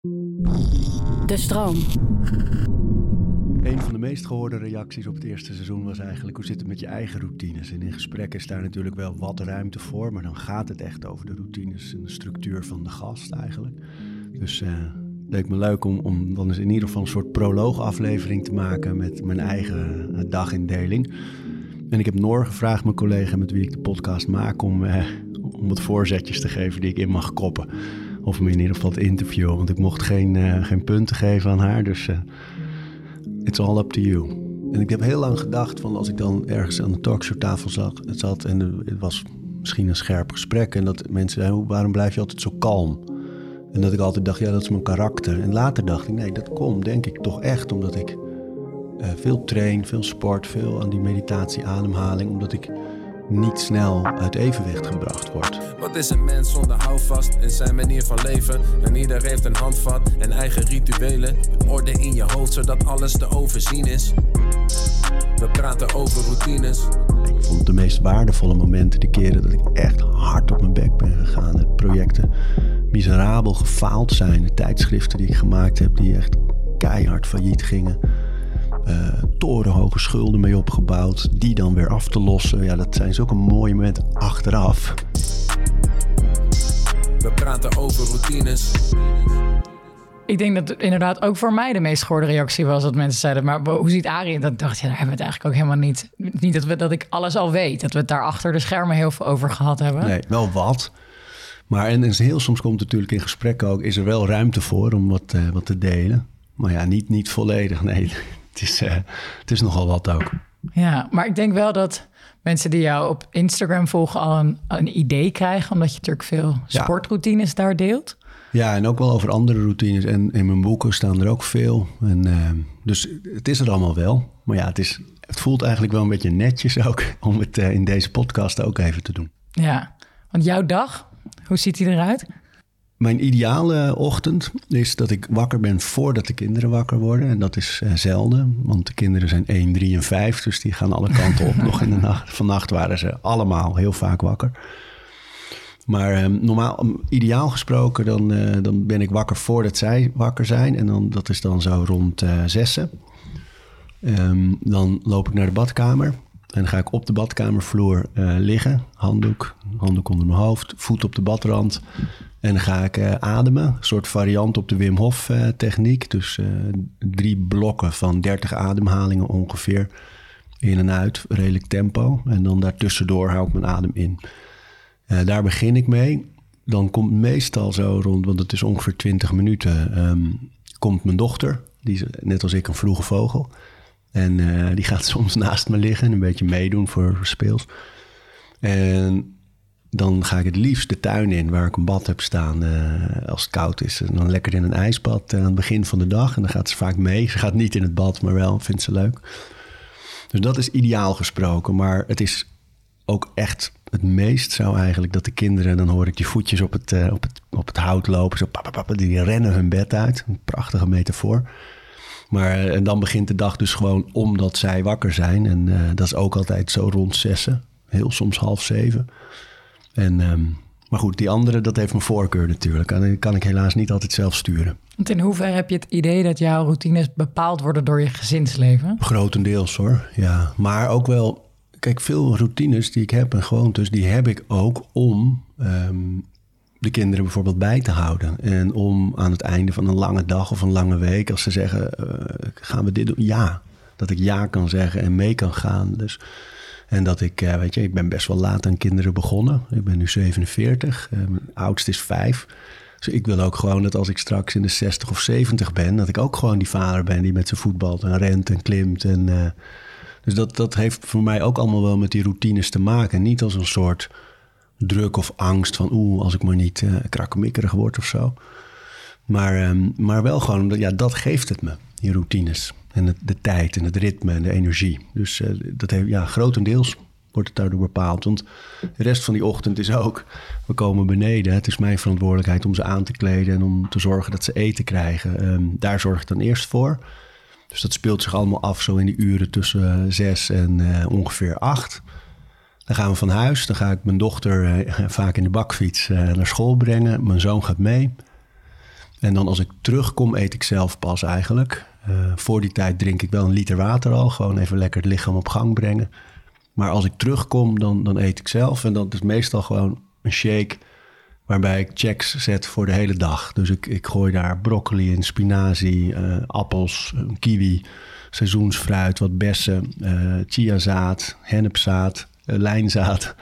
De stroom. Een van de meest gehoorde reacties op het eerste seizoen was eigenlijk hoe zit het met je eigen routines. En in gesprekken is daar natuurlijk wel wat ruimte voor, maar dan gaat het echt over de routines en de structuur van de gast eigenlijk. Dus uh, leek me leuk om, om dan eens in ieder geval een soort proloogaflevering te maken met mijn eigen uh, dagindeling. En ik heb Noor gevraagd, mijn collega met wie ik de podcast maak, om, uh, om wat voorzetjes te geven die ik in mag koppen. Of me in ieder geval te interviewen, want ik mocht geen, uh, geen punten geven aan haar. Dus uh, it's all up to you. En ik heb heel lang gedacht van als ik dan ergens aan de talkshowtafel zat, het zat en het was misschien een scherp gesprek. En dat mensen zeiden, waarom blijf je altijd zo kalm? En dat ik altijd dacht, ja dat is mijn karakter. En later dacht ik, nee dat komt denk ik toch echt omdat ik uh, veel train, veel sport, veel aan die meditatie, ademhaling. Omdat ik niet snel uit evenwicht gebracht wordt. Wat is een mens zonder houvast in zijn manier van leven? En ieder heeft een handvat en eigen rituelen. Orde in je hoofd zodat alles te overzien is. We praten over routines. Ik vond de meest waardevolle momenten de keren dat ik echt hard op mijn bek ben gegaan. De projecten miserabel gefaald zijn. De tijdschriften die ik gemaakt heb die echt keihard failliet gingen uh, torenhoge schulden mee opgebouwd. Die dan weer af te lossen. Ja, dat zijn zulke mooie momenten achteraf. We praten over routines. Ik denk dat het inderdaad ook voor mij de meest gehoorde reactie was dat mensen zeiden, maar hoe ziet Arie? En dan dacht je, ja, daar hebben we het eigenlijk ook helemaal niet. Niet dat, we, dat ik alles al weet, dat we het daar achter de schermen heel veel over gehad hebben. Nee, wel wat. Maar en, en heel soms komt natuurlijk in gesprekken ook, is er wel ruimte voor om wat, uh, wat te delen. Maar ja, niet, niet volledig, nee het is, uh, het is nogal wat ook. Ja, maar ik denk wel dat mensen die jou op Instagram volgen al een, een idee krijgen, omdat je natuurlijk veel sportroutines ja. daar deelt. Ja, en ook wel over andere routines. En in mijn boeken staan er ook veel. En, uh, dus het is er allemaal wel. Maar ja, het, is, het voelt eigenlijk wel een beetje netjes ook om het uh, in deze podcast ook even te doen. Ja, want jouw dag, hoe ziet die eruit? Mijn ideale ochtend is dat ik wakker ben voordat de kinderen wakker worden. En dat is uh, zelden, want de kinderen zijn 1, 3 en 5. Dus die gaan alle kanten op nog in de nacht. Vannacht waren ze allemaal heel vaak wakker. Maar um, normaal, um, ideaal gesproken, dan, uh, dan ben ik wakker voordat zij wakker zijn. En dan, dat is dan zo rond uh, zessen. Um, dan loop ik naar de badkamer. En dan ga ik op de badkamervloer liggen. Handdoek, handdoek onder mijn hoofd, voet op de badrand. En dan ga ik uh, ademen, een soort variant op de Wim Hof uh, techniek. Dus drie blokken van 30 ademhalingen ongeveer. In en uit, redelijk tempo. En dan daartussendoor hou ik mijn adem in. daar begin ik mee. Dan komt meestal zo rond, want het is ongeveer 20 minuten, um, komt mijn dochter. Die is net als ik een vroege vogel. En die gaat soms naast me liggen en een beetje meedoen voor speels. En dan ga ik het liefst de tuin in waar ik een bad heb staan uh, als het koud is. En dan lekker in een ijsbad aan het begin van de dag. En dan gaat ze vaak mee. Ze gaat niet in het bad, maar wel, vindt ze leuk. Dus dat is ideaal gesproken. Maar het is ook echt het meest zou eigenlijk dat de kinderen... dan hoor ik die voetjes op het, op het, op het hout lopen. Zo papa, die rennen hun bed uit. Een prachtige metafoor. Maar uh, en dan begint de dag dus gewoon omdat zij wakker zijn. En uh, dat is ook altijd zo rond zessen. Heel soms half zeven. En, um, maar goed, die andere, dat heeft mijn voorkeur natuurlijk. En die kan ik helaas niet altijd zelf sturen. Want in hoeverre heb je het idee dat jouw routines bepaald worden door je gezinsleven? Grotendeels hoor, ja. Maar ook wel, kijk, veel routines die ik heb en gewoontes, die heb ik ook om um, de kinderen bijvoorbeeld bij te houden. En om aan het einde van een lange dag of een lange week, als ze zeggen, uh, gaan we dit doen? Ja, dat ik ja kan zeggen en mee kan gaan. Dus en dat ik, uh, weet je, ik ben best wel laat aan kinderen begonnen. Ik ben nu 47, uh, mijn oudste is 5. Dus ik wil ook gewoon dat als ik straks in de 60 of 70 ben, dat ik ook gewoon die vader ben die met zijn voetbalt en rent en klimt. En, dus dat, dat heeft voor mij ook allemaal wel met die routines te maken. Niet als een soort druk of angst van oeh, als ik maar niet uh, krakkemikkerig word of zo. Maar, um, maar wel gewoon, omdat ja, dat geeft het me, die routines. En de tijd en het ritme en de energie. Dus uh, dat heeft, ja, grotendeels wordt het daardoor bepaald. Want de rest van die ochtend is ook, we komen beneden. Het is mijn verantwoordelijkheid om ze aan te kleden en om te zorgen dat ze eten krijgen. Um, daar zorg ik dan eerst voor. Dus dat speelt zich allemaal af zo in die uren tussen uh, zes en ongeveer acht. Dan gaan we van huis. Dan ga ik mijn dochter vaak in de bakfiets naar school brengen. Mijn zoon gaat mee. En dan als ik terugkom, eet ik zelf pas eigenlijk. Uh, voor die tijd drink ik wel een liter water al. Gewoon even lekker het lichaam op gang brengen. Maar als ik terugkom, dan, dan eet ik zelf. En dat is meestal gewoon een shake waarbij ik checks zet voor de hele dag. Dus ik, ik gooi daar broccoli in, spinazie, uh, appels, kiwi, seizoensfruit, wat bessen, uh, chiazaad, hennepzaad, lijnzaad,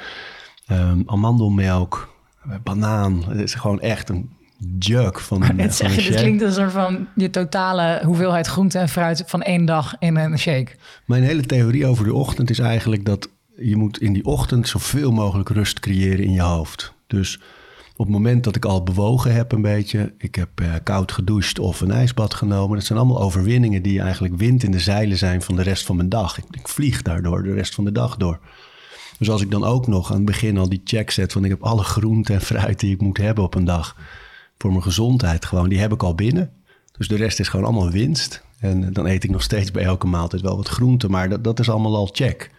um, amandelmelk, banaan. Het is gewoon echt een jug van een, het, zeg, het klinkt als een van je totale hoeveelheid groente en fruit van één dag in een shake. Mijn hele theorie over de ochtend is eigenlijk dat je moet in die ochtend zoveel mogelijk rust creëren in je hoofd. Dus op het moment dat ik al bewogen heb een beetje, ik heb eh, koud gedoucht of een ijsbad genomen, dat zijn allemaal overwinningen die eigenlijk wind in de zeilen zijn van de rest van mijn dag. Ik, ik vlieg daardoor de rest van de dag door. Dus als ik dan ook nog aan het begin al die check zet van ik heb alle groenten en fruit die ik moet hebben op een dag voor mijn gezondheid gewoon, die heb ik al binnen. Dus de rest is gewoon allemaal winst. En dan eet ik nog steeds bij elke maaltijd wel wat groenten, maar dat, dat is allemaal al check.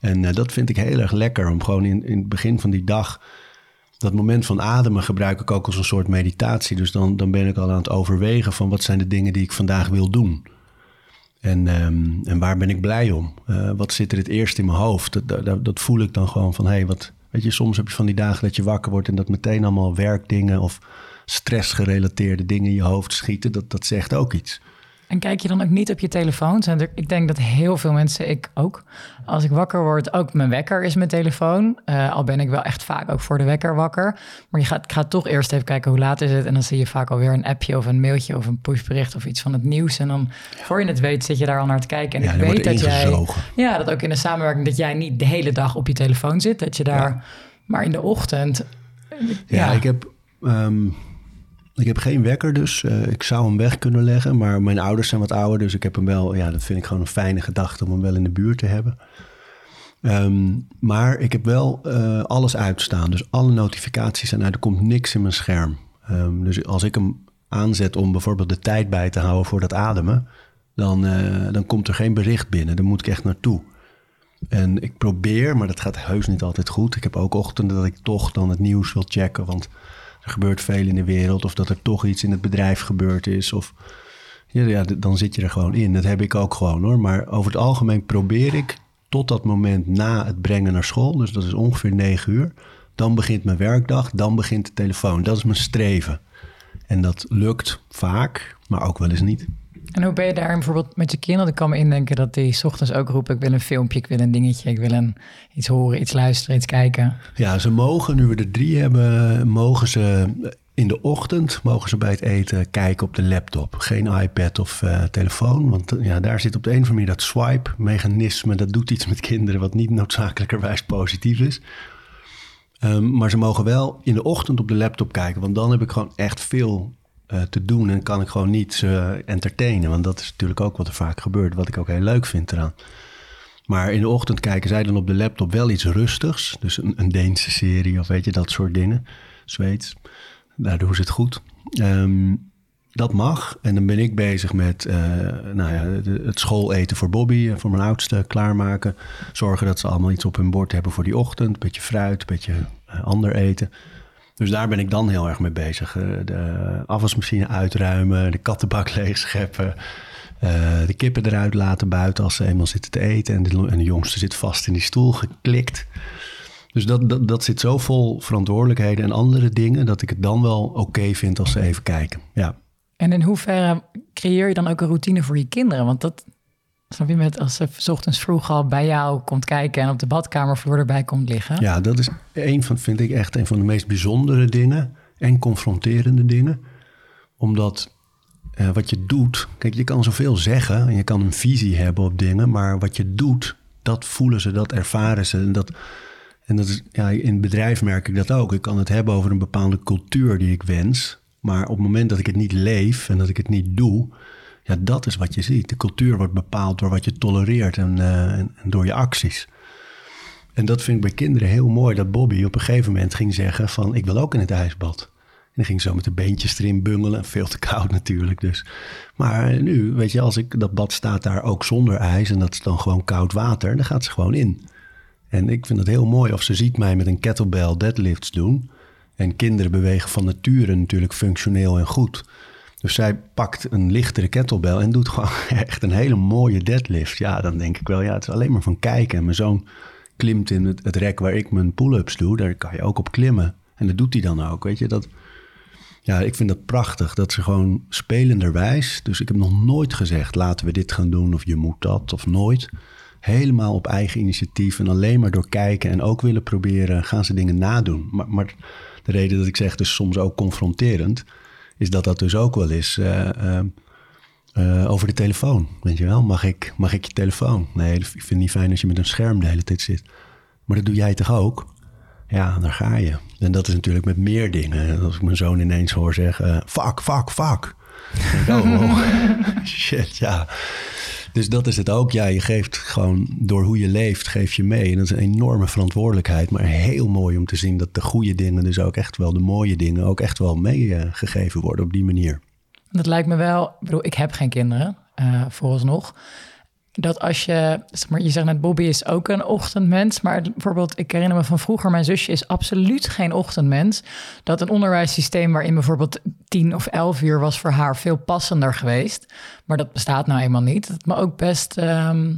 En uh, dat vind ik heel erg lekker om gewoon in, in het begin van die dag. Dat moment van ademen gebruik ik ook als een soort meditatie. Dus dan, dan ben ik al aan het overwegen van wat zijn de dingen die ik vandaag wil doen. En, um, en waar ben ik blij om? Uh, wat zit er het eerst in mijn hoofd? Dat, dat, dat voel ik dan gewoon van, hey, wat, Weet je, soms heb je van die dagen dat je wakker wordt en dat meteen allemaal werkdingen of stressgerelateerde dingen in je hoofd schieten. Dat, dat zegt ook iets. En kijk je dan ook niet op je telefoon? Ik denk dat heel veel mensen, ik ook, als ik wakker word, ook mijn wekker is mijn telefoon. Uh, al ben ik wel echt vaak ook voor de wekker wakker. Maar je gaat, gaat toch eerst even kijken hoe laat is het. En dan zie je vaak alweer een appje of een mailtje of een pushbericht of iets van het nieuws. En dan, voor je het weet, zit je daar al naar te kijken. En ik weet dat jij. Ja, dat ook in de samenwerking dat jij niet de hele dag op je telefoon zit. Dat je daar. Maar in de ochtend. Ja, ik heb. Ehm, ik heb geen wekker, dus uh, ik zou hem weg kunnen leggen. Maar mijn ouders zijn wat ouder, dus ik heb hem wel. Ja, dat vind ik gewoon een fijne gedachte om hem wel in de buurt te hebben. Um, maar ik heb wel uh, alles uitstaan. Dus alle notificaties en uit. Er komt niks in mijn scherm. Um, dus als ik hem aanzet om bijvoorbeeld de tijd bij te houden voor dat ademen, dan, uh, dan komt er geen bericht binnen. Dan moet ik echt naartoe. En ik probeer, maar dat gaat heus niet altijd goed. Ik heb ook ochtenden dat ik toch dan het nieuws wil checken. Want er gebeurt veel in de wereld. Of dat er toch iets in het bedrijf gebeurd is. Of ja, ja, dan zit je er gewoon in. Dat heb ik ook gewoon hoor. Maar over het algemeen probeer ik tot dat moment na het brengen naar school. Dus dat is ongeveer negen uur. Dan begint mijn werkdag. Dan begint de telefoon. Dat is mijn streven. En dat lukt vaak, maar ook wel eens niet. En hoe ben je daar bijvoorbeeld met je kinderen? Ik kan me indenken dat die ochtends ook roepen... ik wil een filmpje, ik wil een dingetje, ik wil een, iets horen, iets luisteren, iets kijken. Ja, ze mogen, nu we er drie hebben, mogen ze in de ochtend... mogen ze bij het eten kijken op de laptop. Geen iPad of uh, telefoon, want ja, daar zit op de een of andere manier dat swipe-mechanisme... dat doet iets met kinderen wat niet noodzakelijkerwijs positief is... Um, maar ze mogen wel in de ochtend op de laptop kijken, want dan heb ik gewoon echt veel uh, te doen en kan ik gewoon niet uh, entertainen. Want dat is natuurlijk ook wat er vaak gebeurt, wat ik ook heel leuk vind eraan. Maar in de ochtend kijken zij dan op de laptop wel iets rustigs. Dus een, een Deense serie of weet je, dat soort dingen. Zweeds. Daar doen ze het goed. Um, dat mag. En dan ben ik bezig met uh, nou ja, het schooleten voor Bobby, voor mijn oudste, klaarmaken. Zorgen dat ze allemaal iets op hun bord hebben voor die ochtend. Beetje fruit, beetje ander eten. Dus daar ben ik dan heel erg mee bezig. Eh, de afwasmachine uitruimen, de kattenbak leegscheppen. Uh, de kippen eruit laten buiten als ze eenmaal zitten te eten. En de, en de jongste zit vast in die stoel geklikt. Dus dat, dat, dat zit zo vol verantwoordelijkheden en andere dingen... dat ik het dan wel oké vind als ze even kijken. Ja. En in hoeverre creëer je dan ook een routine voor je kinderen? Want dat, Snap je, met als ze ochtends vroeg al bij jou komt kijken en op de badkamervloer erbij komt liggen? Ja, dat is een van, vind ik echt een van de meest bijzondere dingen en confronterende dingen. Omdat uh, wat je doet, kijk, je kan zoveel zeggen en je kan een visie hebben op dingen, maar wat je doet, dat voelen ze, dat ervaren ze. En dat, en dat is, ja, in het bedrijf merk ik dat ook. Ik kan het hebben over een bepaalde cultuur die ik wens, maar op het moment dat ik het niet leef en dat ik het niet doe, ja, dat is wat je ziet. De cultuur wordt bepaald door wat je tolereert en, uh, en, door je acties. En dat vind ik bij kinderen heel mooi. Dat Bobby op een gegeven moment ging zeggen van... ik wil ook in het ijsbad. En dan ging zo met de beentjes erin bungelen. Veel te koud natuurlijk dus. Maar nu, weet je, als ik, dat bad staat daar ook zonder ijs... en dat is dan gewoon koud water, dan gaat ze gewoon in. En ik vind het heel mooi of ze ziet mij met een kettlebell deadlifts doen... En kinderen bewegen van nature natuurlijk functioneel en goed. Dus zij pakt een lichtere kettlebell en doet gewoon echt een hele mooie deadlift. Ja, dan denk ik wel, ja, het is alleen maar van kijken. En mijn zoon klimt in het, rek waar ik mijn pull-ups doe. Daar kan je ook op klimmen. En dat doet hij dan ook, weet je. Dat, ja, ik vind dat prachtig. Dat ze gewoon spelenderwijs... Dus ik heb nog nooit gezegd, laten we dit gaan doen of je moet dat of nooit. Helemaal op eigen initiatief en alleen maar door kijken en ook willen proberen... gaan ze dingen nadoen. Maar, maar de reden dat ik zeg, dus soms ook confronterend is dat dat dus ook wel is uh, uh, over de telefoon. Weet je wel, mag ik, mag ik je telefoon? Nee, ik vind het niet fijn als je met een scherm de hele tijd zit. Maar dat doe jij toch ook? Ja, daar ga je. En dat is natuurlijk met meer dingen. Als ik mijn zoon ineens hoor zeggen, fuck, fuck, fuck. Dan oh, oh. shit, ja. Dus dat is het ook. Ja, je geeft gewoon door hoe je leeft, geef je mee. En dat is een enorme verantwoordelijkheid. Maar heel mooi om te zien dat de goede dingen, dus ook echt wel de mooie dingen, ook echt wel meegegeven worden op die manier. Dat lijkt me wel. Ik bedoel, ik heb geen kinderen, uh, vooralsnog dat als je, zeg maar, je zegt net, Bobby is ook een ochtendmens, maar bijvoorbeeld, ik herinner me van vroeger, mijn zusje is absoluut geen ochtendmens. Dat een onderwijssysteem waarin bijvoorbeeld tien of elf uur was voor haar veel passender geweest. Maar dat bestaat nou eenmaal niet. Dat me ook best. Ehm,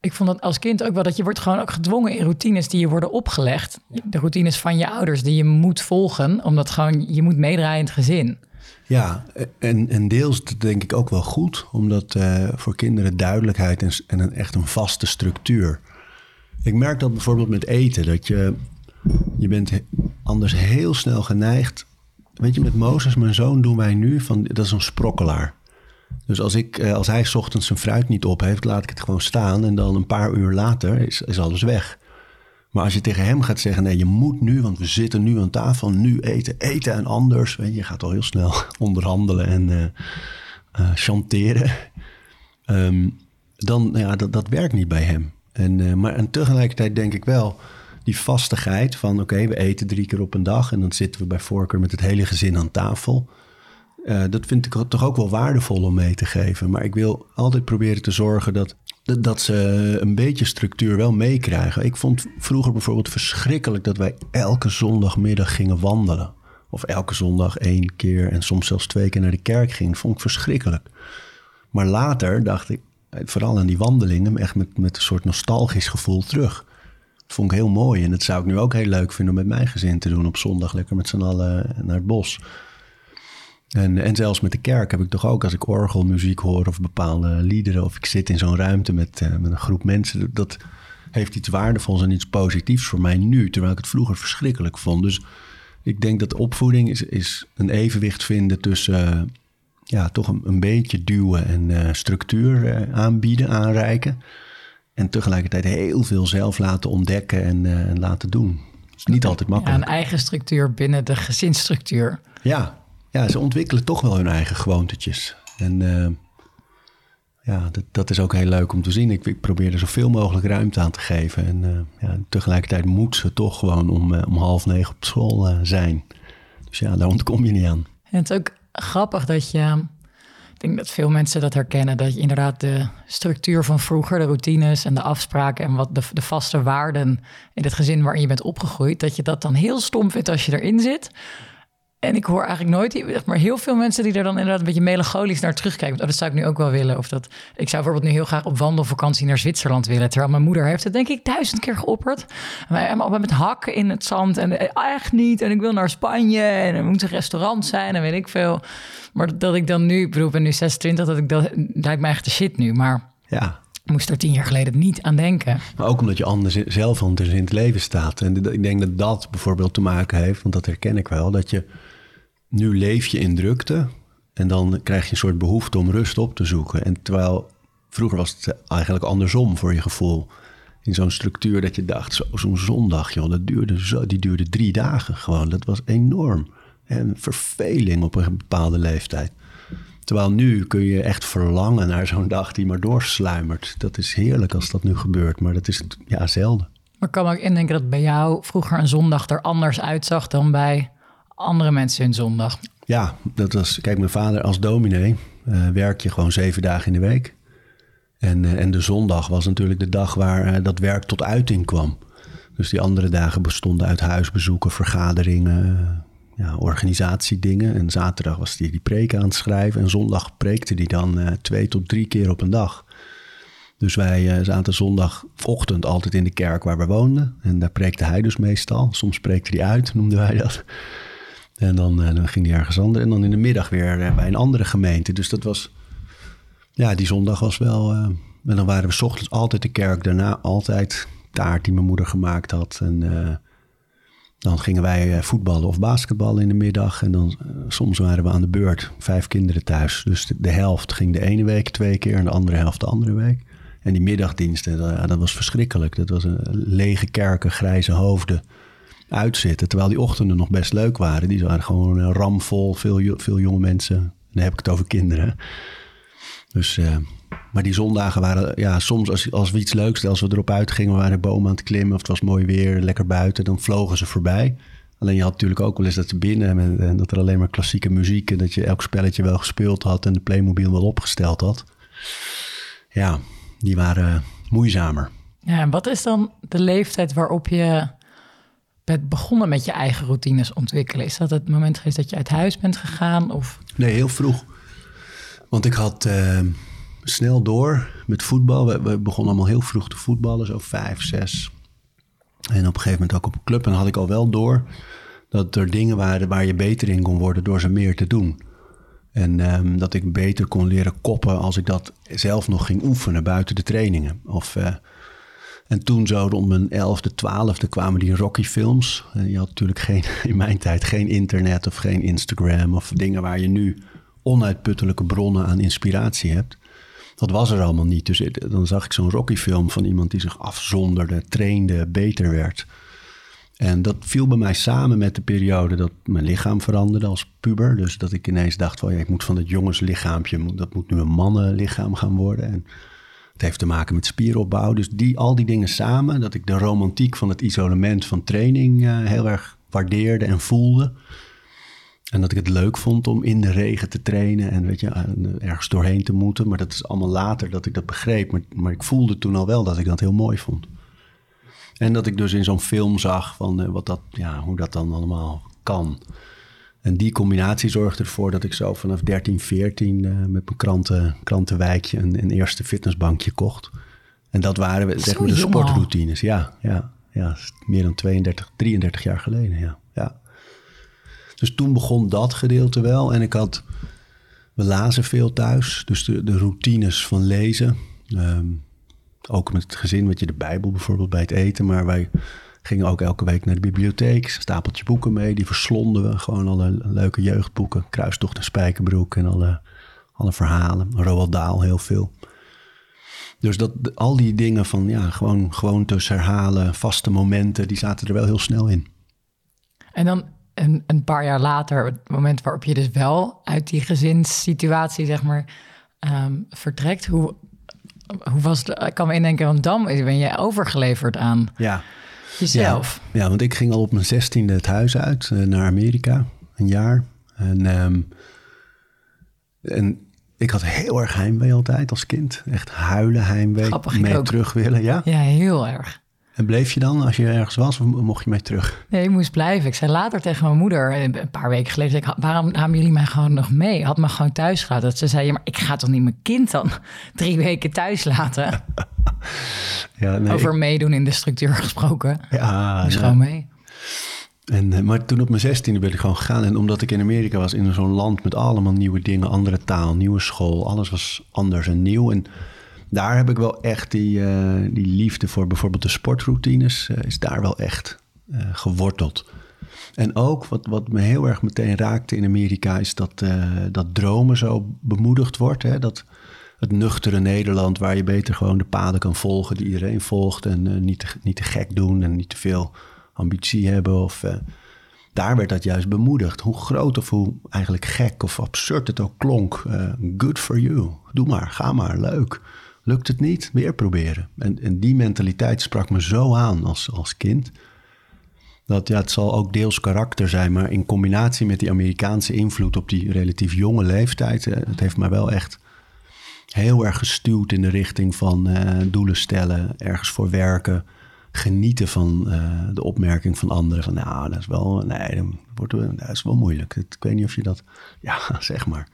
ik vond dat als kind ook wel dat je wordt gewoon ook gedwongen in routines die je worden opgelegd. De routines van je ouders die je moet volgen, omdat gewoon je moet meedraaien in het gezin. Ja, en, en deels denk ik ook wel goed, omdat uh, voor kinderen duidelijkheid en, en echt een vaste structuur. Ik merk dat bijvoorbeeld met eten, dat je, je bent anders heel snel geneigd. Weet je, met Mozes, mijn zoon, doen wij nu van, dat is een sprokkelaar. Dus als, ik, eh, als hij ochtends zijn fruit niet op heeft, laat ik het gewoon staan. En dan een paar uur later is, is alles weg. Maar als je tegen hem gaat zeggen, nee, je moet nu, want we zitten nu aan tafel, nu eten, eten en anders. Weet je, je gaat al heel snel onderhandelen en uh, chanteren. Ehm, dan, ja, dat, dat werkt niet bij hem. En, uh, maar en tegelijkertijd denk ik wel, die vastigheid van, oké, we eten drie keer op een dag en dan zitten we bij voorkeur met het hele gezin aan tafel. dat vind ik toch ook wel waardevol om mee te geven. Maar ik wil altijd proberen te zorgen dat dat ze een beetje structuur wel meekrijgen. Ik vond vroeger bijvoorbeeld verschrikkelijk dat wij elke zondagmiddag gingen wandelen. Of elke zondag één keer en soms zelfs twee keer naar de kerk ging. Vond ik verschrikkelijk. Maar later dacht ik, vooral aan die wandelingen, echt met, met een soort nostalgisch gevoel terug. Dat vond ik heel mooi. En dat zou ik nu ook heel leuk vinden om met mijn gezin te doen op zondag. Lekker met z'n allen naar het bos. En, en zelfs met de kerk heb ik toch ook, als ik orgelmuziek hoor of bepaalde liederen, of ik zit in zo'n ruimte met, uh, met een groep mensen, dat heeft iets waardevols en iets positiefs voor mij nu, terwijl ik het vroeger verschrikkelijk vond. Dus ik denk dat opvoeding is, is een evenwicht vinden tussen uh, ja, toch een, een, beetje duwen en uh, structuur aanbieden, aanreiken. En tegelijkertijd heel veel zelf laten ontdekken en, en laten doen. Dat is niet altijd makkelijk. Ja, een eigen structuur binnen de gezinsstructuur. Ja, ja, ze ontwikkelen toch wel hun eigen gewoontetjes. En uh, ja, dat, dat, is ook heel leuk om te zien. Ik, ik, probeer er zoveel mogelijk ruimte aan te geven. En uh, ja, tegelijkertijd moet ze toch gewoon om, uh, om half negen op school zijn. Dus ja, daar ontkom je niet aan. En het is ook grappig dat je... Ik denk dat veel mensen dat herkennen. Dat je inderdaad de structuur van vroeger, de routines en de afspraken en wat de, de vaste waarden in het gezin waarin je bent opgegroeid, dat je dat dan heel stom vindt als je erin zit. En ik hoor eigenlijk nooit, maar heel veel mensen die er dan inderdaad een beetje melancholisch naar terugkijken. Oh, dat zou ik nu ook wel willen. Of dat, ik zou bijvoorbeeld nu heel graag op wandelvakantie naar Zwitserland willen. Terwijl mijn moeder heeft het denk ik duizend keer geopperd. Maar met hakken in het zand en eh, echt niet. En ik wil naar Spanje en er moet een restaurant zijn en weet ik veel. Maar dat ik dan nu, ik bedoel, ben nu 26, dat ik dat lijkt me echt de shit nu. Maar ja, moest er tien jaar geleden niet aan denken. Maar ook omdat je anders zelf anders in het leven staat. En ik denk dat dat bijvoorbeeld te maken heeft, want dat herken ik wel, dat je nu leef je in drukte en dan krijg je een soort behoefte om rust op te zoeken. En terwijl vroeger was het eigenlijk andersom voor je gevoel. In zo'n structuur dat je dacht, zo'n zondag, joh, dat duurde zo, die duurde drie dagen gewoon. Dat was enorm. En verveling op een bepaalde leeftijd. Terwijl nu kun je echt verlangen naar zo'n dag die maar doorsluimert. Dat is heerlijk als dat nu gebeurt, maar dat is ja, zelden. Maar kan me ook indenken dat bij jou vroeger een zondag er anders uitzag dan bij andere mensen hun zondag? Ja, dat was, kijk, mijn vader als dominee uh, werk je gewoon zeven dagen in de week. En, uh, en de zondag was natuurlijk de dag waar uh, dat werk tot uiting kwam. Dus die andere dagen bestonden uit huisbezoeken, vergaderingen, ja, organisatiedingen. En zaterdag was hij die preek aan het schrijven. En zondag preekte hij dan twee tot drie keer op een dag. Dus wij zaten zondagochtend altijd in de kerk waar we woonden. En daar preekte hij dus meestal. Soms preekte hij uit, noemden wij dat. En dan, uh, dan ging hij ergens anders. En dan in de middag weer bij een andere gemeente. Dus dat was... Ja, die zondag was wel... en dan waren we ochtends altijd de kerk. Daarna altijd taart die mijn moeder gemaakt had. En dan gingen wij eh, voetballen of basketballen in de middag. En dan eh, soms waren we aan de beurt, vijf kinderen thuis. Dus de, helft ging de ene week twee keer en de andere helft de andere week. En die middagdiensten, dat, dat was verschrikkelijk. Dat was een lege kerken, grijze hoofden uitzitten. Terwijl die ochtenden nog best leuk waren. Die waren gewoon eh, ramvol, veel, veel jonge mensen. Dan heb ik het over kinderen. Dus, maar die zondagen waren, ja, soms als, als we iets leuks, als we erop uitgingen, we waren bomen aan het klimmen of het was mooi weer, lekker buiten, dan vlogen ze voorbij. Alleen je had natuurlijk ook wel eens dat ze binnen en dat er alleen maar klassieke muziek en dat je elk spelletje wel gespeeld had en de Playmobil wel opgesteld had. Ja, die waren moeizamer. Ja, en wat is dan de leeftijd waarop je bent begonnen met je eigen routines ontwikkelen? Is dat het moment geweest dat je uit huis bent gegaan? Of? Nee, heel vroeg. Want ik had. Uh, snel door met voetbal. We, begonnen allemaal heel vroeg te voetballen, zo vijf, zes. En op een gegeven moment ook op een club. En dan had ik al wel door dat er dingen waren waar je beter in kon worden door ze meer te doen. En ehm, dat ik beter kon leren koppen als ik dat zelf nog ging oefenen buiten de trainingen. Of, uh, en toen zo rond mijn elfde, twaalfde kwamen die Rocky films. En je had natuurlijk geen, in mijn tijd geen internet of geen Instagram of dingen waar je nu onuitputtelijke bronnen aan inspiratie hebt. Dat was er allemaal niet. Dus dan zag ik zo'n Rocky-film van iemand die zich afzonderde, trainde, beter werd. En dat viel bij mij samen met de periode dat mijn lichaam veranderde als puber. Dus dat ik ineens dacht van ja, ik moet van het jongenslichaampje, dat moet nu een mannenlichaam gaan worden. En het heeft te maken met spieropbouw. Dus die, al die dingen samen, dat ik de romantiek van het isolement van training uh, heel erg waardeerde en voelde. En dat ik het leuk vond om in de regen te trainen en weet je, ergens doorheen te moeten. Maar dat is allemaal later dat ik dat begreep. Maar, maar ik voelde toen al wel dat ik dat heel mooi vond. En dat ik dus in zo'n film zag van uh, wat dat, ja, hoe dat dan allemaal kan. En die combinatie zorgde ervoor dat ik zo vanaf 13, 14 uh, met mijn kranten, krantenwijkje een, een eerste fitnessbankje kocht. En dat waren zeg maar de sportroutines. Ja, ja, ja, meer dan 32, 33 jaar geleden. Ja, ja. Dus toen begon dat gedeelte wel. En ik had, we lazen veel thuis. Dus de, de routines van lezen. Ehm, ook met het gezin, met je de Bijbel bijvoorbeeld bij het eten. Maar wij gingen ook elke week naar de bibliotheek. Stapeltje boeken mee, die verslonden we. Gewoon alle leuke jeugdboeken. Kruistocht en Spijkerbroek en alle, alle verhalen. Roald Daal heel veel. Dus dat, al die dingen van ja, gewoon gewoontes herhalen, vaste momenten, die zaten er wel heel snel in. En dan een, een paar jaar later, het moment waarop je dus wel uit die gezinssituatie, zeg maar, ehm, vertrekt, hoe, hoe was het? Ik kan me indenken, want dan ben je overgeleverd aan ja. Jezelf. Ja, ja, want ik ging al op mijn zestiende het huis uit uh, naar Amerika, een jaar. En, ehm, en ik had heel erg heimwee altijd als kind. Echt huilen heimwee, Grappig, mee terug willen. Ja? ja, heel erg. En bleef je dan als je ergens was of mocht je mee terug? Nee, ik moest blijven. Ik zei later tegen mijn moeder, eh, een paar weken geleden, ik, waarom namen jullie mij gewoon nog mee? Had me gewoon thuis gelaten. Dat ze zei, ja, maar ik ga toch niet mijn kind dan drie weken thuis laten? Ja, nee, Over meedoen in de structuur gesproken. Ja, dus gewoon mee. En, eh, maar toen op mijn zestiende ben ik gewoon gegaan. En omdat ik in Amerika was, in zo'n land met allemaal nieuwe dingen, andere taal, nieuwe school. Alles was anders en nieuw. En daar heb ik wel echt die, uh, die liefde voor bijvoorbeeld de sportroutines, uh, is daar wel echt uh, geworteld. En ook wat, wat me heel erg meteen raakte in Amerika, is dat, dat dromen zo bemoedigd wordt. Hè? Dat het nuchtere Nederland, waar je beter gewoon de paden kan volgen die iedereen volgt. En niet, te, niet te gek doen en niet te veel ambitie hebben. Of, daar werd dat juist bemoedigd. Hoe groot of hoe eigenlijk gek of absurd het ook klonk. good for you. Doe maar, ga maar, leuk. Lukt het niet? Weer proberen. En, en die mentaliteit sprak me zo aan als, als kind. Dat ja, het zal ook deels karakter zijn, maar in combinatie met die Amerikaanse invloed op die relatief jonge leeftijd, het heeft mij wel echt heel erg gestuurd in de richting van uh, doelen stellen, ergens voor werken, genieten van eh, de opmerking van anderen. Van nou, dat is wel, nee, dat, wordt, is wel moeilijk. Ik weet niet of je dat, ja, zeg maar.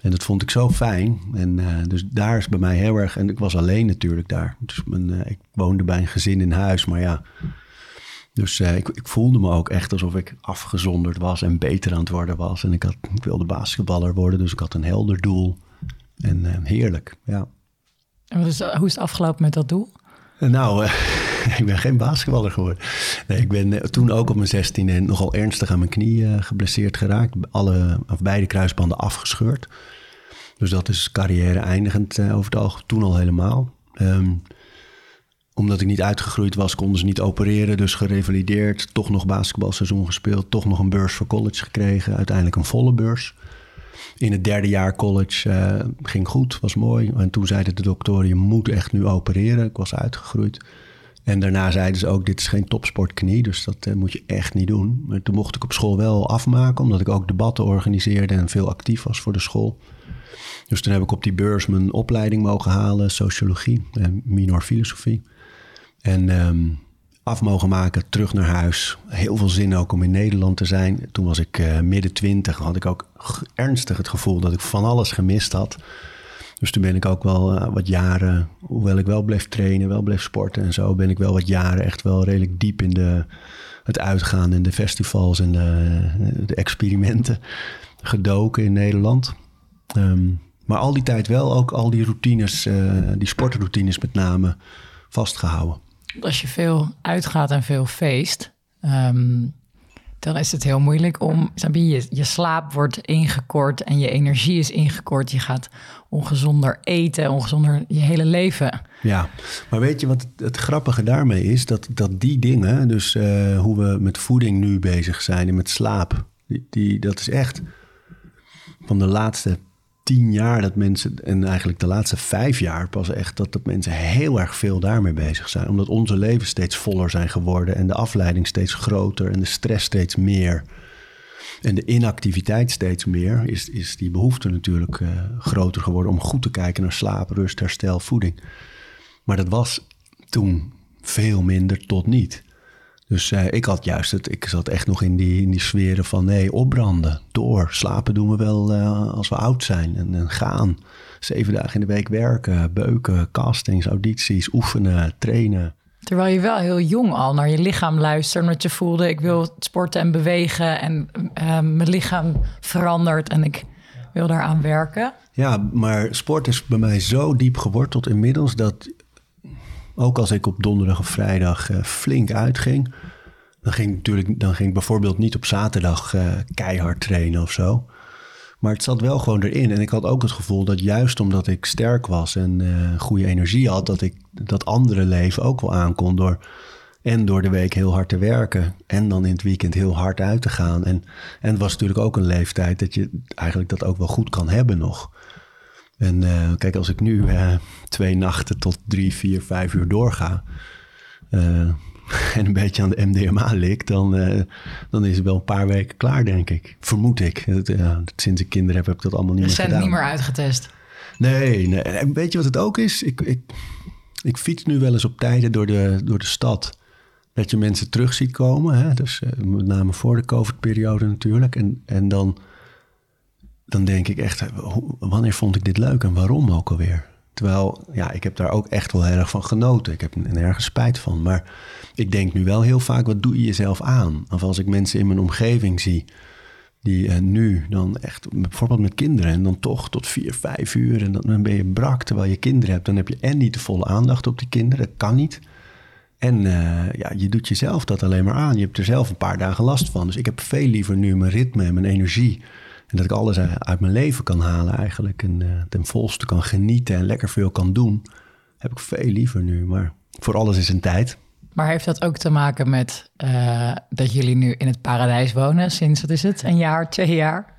En dat vond ik zo fijn. En uh, dus daar is bij mij heel erg. En ik was alleen natuurlijk daar. Dus mijn, ik woonde bij een gezin in huis. Maar ja. Dus ik, ik, voelde me ook echt alsof ik afgezonderd was en beter aan het worden was. En ik, had, ik wilde basketballer worden. Dus ik had een helder doel. En heerlijk, ja. En wat is, hoe is het afgelopen met dat doel? Nou, ik ben geen basketballer geworden. Nee, ik ben toen ook op mijn zestiende nogal ernstig aan mijn knie geblesseerd geraakt. Alle, of beide kruisbanden afgescheurd. Dus dat is carrière eindigend over het algemeen, toen al helemaal. Um, omdat ik niet uitgegroeid was, konden ze niet opereren. Dus gerevalideerd, toch nog basketbalseizoen gespeeld. Toch nog een beurs voor college gekregen. Uiteindelijk een volle beurs. In het derde jaar college uh, ging goed, was mooi. En toen zeiden de doktoren, je moet echt nu opereren. Ik was uitgegroeid. En daarna zeiden ze ook, dit is geen topsportknie, dus dat uh, moet je echt niet doen. Maar toen mocht ik op school wel afmaken, omdat ik ook debatten organiseerde en veel actief was voor de school. Dus toen heb ik op die beurs mijn opleiding mogen halen, sociologie en minor filosofie. En um, af mogen maken, terug naar huis. Heel veel zin ook om in Nederland te zijn. Toen was ik uh, midden twintig, had ik ook ernstig het gevoel dat ik van alles gemist had. Dus toen ben ik ook wel uh, wat jaren, hoewel ik wel bleef trainen, wel bleef sporten en zo, ben ik wel wat jaren echt wel redelijk diep in de, het uitgaan en de festivals en de, de experimenten gedoken in Nederland. Um, maar al die tijd wel ook al die routines, uh, die sportroutines met name, vastgehouden. Als je veel uitgaat en veel feest, um, dan is het heel moeilijk om. Je, je slaap wordt ingekort en je energie is ingekort. Je gaat ongezonder eten, ongezonder je hele leven. Ja, maar weet je wat het, grappige daarmee is? Dat, dat die dingen, dus uh, hoe we met voeding nu bezig zijn en met slaap, die, die, dat is echt van de laatste tien jaar dat mensen, en eigenlijk de laatste vijf jaar pas echt, dat, dat mensen heel erg veel daarmee bezig zijn. Omdat onze levens steeds voller zijn geworden en de afleiding steeds groter en de stress steeds meer. En de inactiviteit steeds meer, is, is die behoefte natuurlijk uh, groter geworden om goed te kijken naar slaap, rust, herstel, voeding. Maar dat was toen veel minder tot niet. Dus uh, ik had juist het, ik zat echt nog in die, in die sferen van nee, opbranden, door. Slapen doen we wel uh, als we oud zijn en, en, gaan. Zeven dagen in de week werken, beuken, castings, audities, oefenen, trainen. Terwijl je wel heel jong al naar je lichaam luistert, omdat je voelde ik wil sporten en bewegen en uh, mijn lichaam verandert en ik wil daaraan werken. Ja, maar sport is bij mij zo diep geworteld inmiddels dat ook als ik op donderdag of vrijdag uh, flink uitging, dan ging, ik natuurlijk, dan ging ik bijvoorbeeld niet op zaterdag uh, keihard trainen of zo. Maar het zat wel gewoon erin. En ik had ook het gevoel dat juist omdat ik sterk was en uh, goede energie had, dat ik dat andere leven ook wel aankon door en door de week heel hard te werken en dan in het weekend heel hard uit te gaan. En, en het was natuurlijk ook een leeftijd dat je eigenlijk dat ook wel goed kan hebben nog. En uh, kijk, als ik nu uh, twee nachten tot drie, vier, vijf uur doorga. Uh, en een beetje aan de MDMA lik, dan, dan is het wel een paar weken klaar, denk ik. Vermoed ik. sinds ik kinderen heb, heb ik dat allemaal niet meer gedaan. Ze zijn niet meer uitgetest. Nee, nee. En weet je wat het ook is? Ik, ik, ik fiets nu wel eens op tijden door de, door de stad. Dat je mensen terug ziet komen. Hè? Dus met name voor de COVID-periode natuurlijk. En, en dan dan denk ik echt, wanneer vond ik dit leuk en waarom ook alweer? Terwijl, ja, ik heb daar ook echt wel heel erg van genoten. Ik heb er nergens spijt van. Maar ik denk nu wel heel vaak, wat doe je jezelf aan? Of als ik mensen in mijn omgeving zie, die uh, nu dan echt, bijvoorbeeld met kinderen, en dan toch tot vier, vijf uur, en dan ben je brak terwijl je kinderen hebt. Dan heb je en niet de volle aandacht op die kinderen, dat kan niet. En uh, ja, je doet jezelf dat alleen maar aan. Je hebt er zelf een paar dagen last van. Dus ik heb veel liever nu mijn ritme en mijn energie en dat ik alles uit mijn leven kan halen eigenlijk. En uh, ten volste kan genieten en lekker veel kan doen. Heb ik veel liever nu. Maar voor alles is een tijd. Maar heeft dat ook te maken met uh, dat jullie nu in het paradijs wonen sinds, wat is het, een jaar, twee jaar?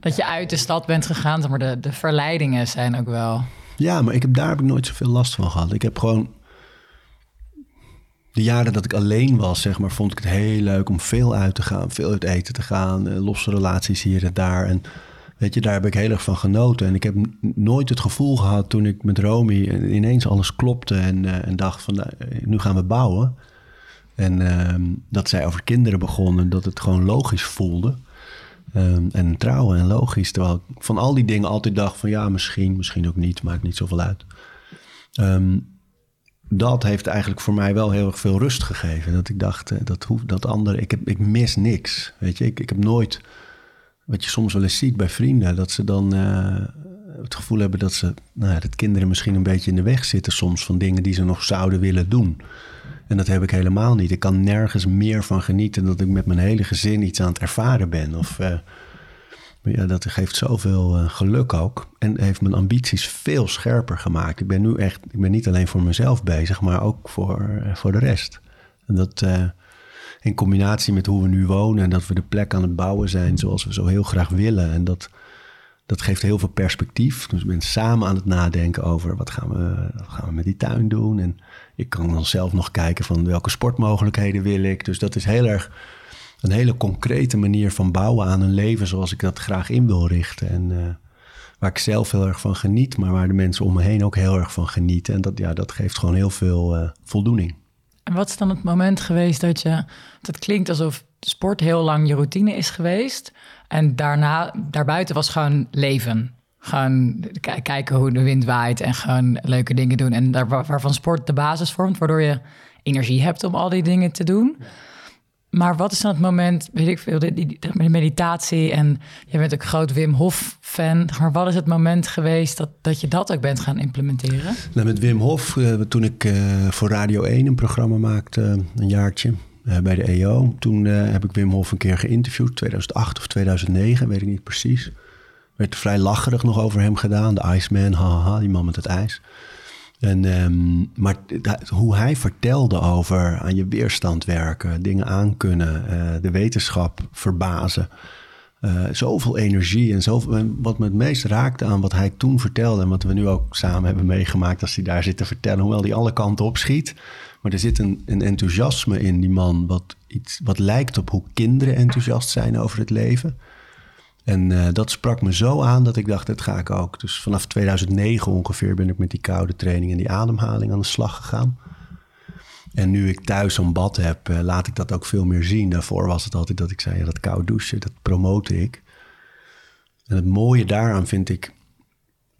Dat je uit de stad bent gegaan, maar de, de verleidingen zijn ook wel... Ja, maar ik heb, daar heb ik nooit zoveel last van gehad. Ik heb gewoon de jaren dat ik alleen was, zeg maar, vond ik het heel leuk om veel uit te gaan, veel uit eten te gaan, eh, losse relaties hier en daar. En Weet je, daar heb ik heel erg van genoten. En ik heb nooit het gevoel gehad toen ik met Romy ineens alles klopte en, uh, en dacht van nou, nu gaan we bouwen. En ehm, dat zij over kinderen begonnen, dat het gewoon logisch voelde. Um, en trouwen en logisch. Terwijl ik van al die dingen altijd dacht van ja, misschien, misschien ook niet, maakt niet zoveel uit. Um, dat heeft eigenlijk voor mij wel heel erg veel rust gegeven. Dat ik dacht, uh, dat hoeft dat andere, ik, heb, ik mis niks. Weet je, ik, ik heb nooit, wat je soms wel eens ziet bij vrienden, dat ze dan uh, het gevoel hebben dat ze, nou ja, dat kinderen misschien een beetje in de weg zitten soms van dingen die ze nog zouden willen doen. En dat heb ik helemaal niet. Ik kan nergens meer van genieten dat ik met mijn hele gezin iets aan het ervaren ben. Of uh, ja, dat geeft zoveel uh, geluk ook. En heeft mijn ambities veel scherper gemaakt. Ik ben nu echt, ik ben niet alleen voor mezelf bezig, maar ook voor, uh, voor de rest. En dat in combinatie met hoe we nu wonen en dat we de plek aan het bouwen zijn zoals we zo heel graag willen. En dat, dat geeft heel veel perspectief. Dus ik ben samen aan het nadenken over wat gaan we, wat gaan we met die tuin doen. En ik kan dan zelf nog kijken van welke sportmogelijkheden wil ik. Dus dat is heel erg een hele concrete manier van bouwen aan een leven zoals ik dat graag in wil richten. En uh, waar ik zelf heel erg van geniet, maar waar de mensen om me heen ook heel erg van genieten. En dat, ja, dat geeft gewoon heel veel uh, voldoening. En wat is dan het moment geweest dat je, dat klinkt alsof sport heel lang je routine is geweest. En daarna, daarbuiten was gewoon leven. Gewoon kijken hoe de wind waait en gewoon leuke dingen doen. En daar, waarvan sport de basis vormt, waardoor je energie hebt om al die dingen te doen. Maar wat is dan het moment, weet ik veel, de, de meditatie en je bent ook groot Wim Hof fan. Maar wat is het moment geweest dat, dat je dat ook bent gaan implementeren? Nou, met Wim Hof, uh, toen ik uh, voor Radio 1 een programma maakte, een jaartje uh, bij de EO. Toen heb ik Wim Hof een keer geïnterviewd, 2008 of 2009, weet ik niet precies werd vrij lacherig nog over hem gedaan. De Iceman, haha, die man met het ijs. En, um, maar hoe hij vertelde over aan je weerstand werken, dingen aankunnen, uh, de wetenschap verbazen. Uh, zoveel energie en zoveel, wat me het meest raakte aan wat hij toen vertelde en wat we nu ook samen hebben meegemaakt als hij daar zit te vertellen, hoewel hij alle kanten opschiet. Maar er zit een, een enthousiasme in die man, wat, iets, wat lijkt op hoe kinderen enthousiast zijn over het leven. En uh, dat sprak me zo aan dat ik dacht, dat ga ik ook. Dus vanaf 2009 ongeveer ben ik met die koude training en die ademhaling aan de slag gegaan. En nu ik thuis een bad heb, uh, laat ik dat ook veel meer zien. Daarvoor was het altijd dat ik zei, ja, dat koud douchen, dat promote ik. En het mooie daaraan vind ik,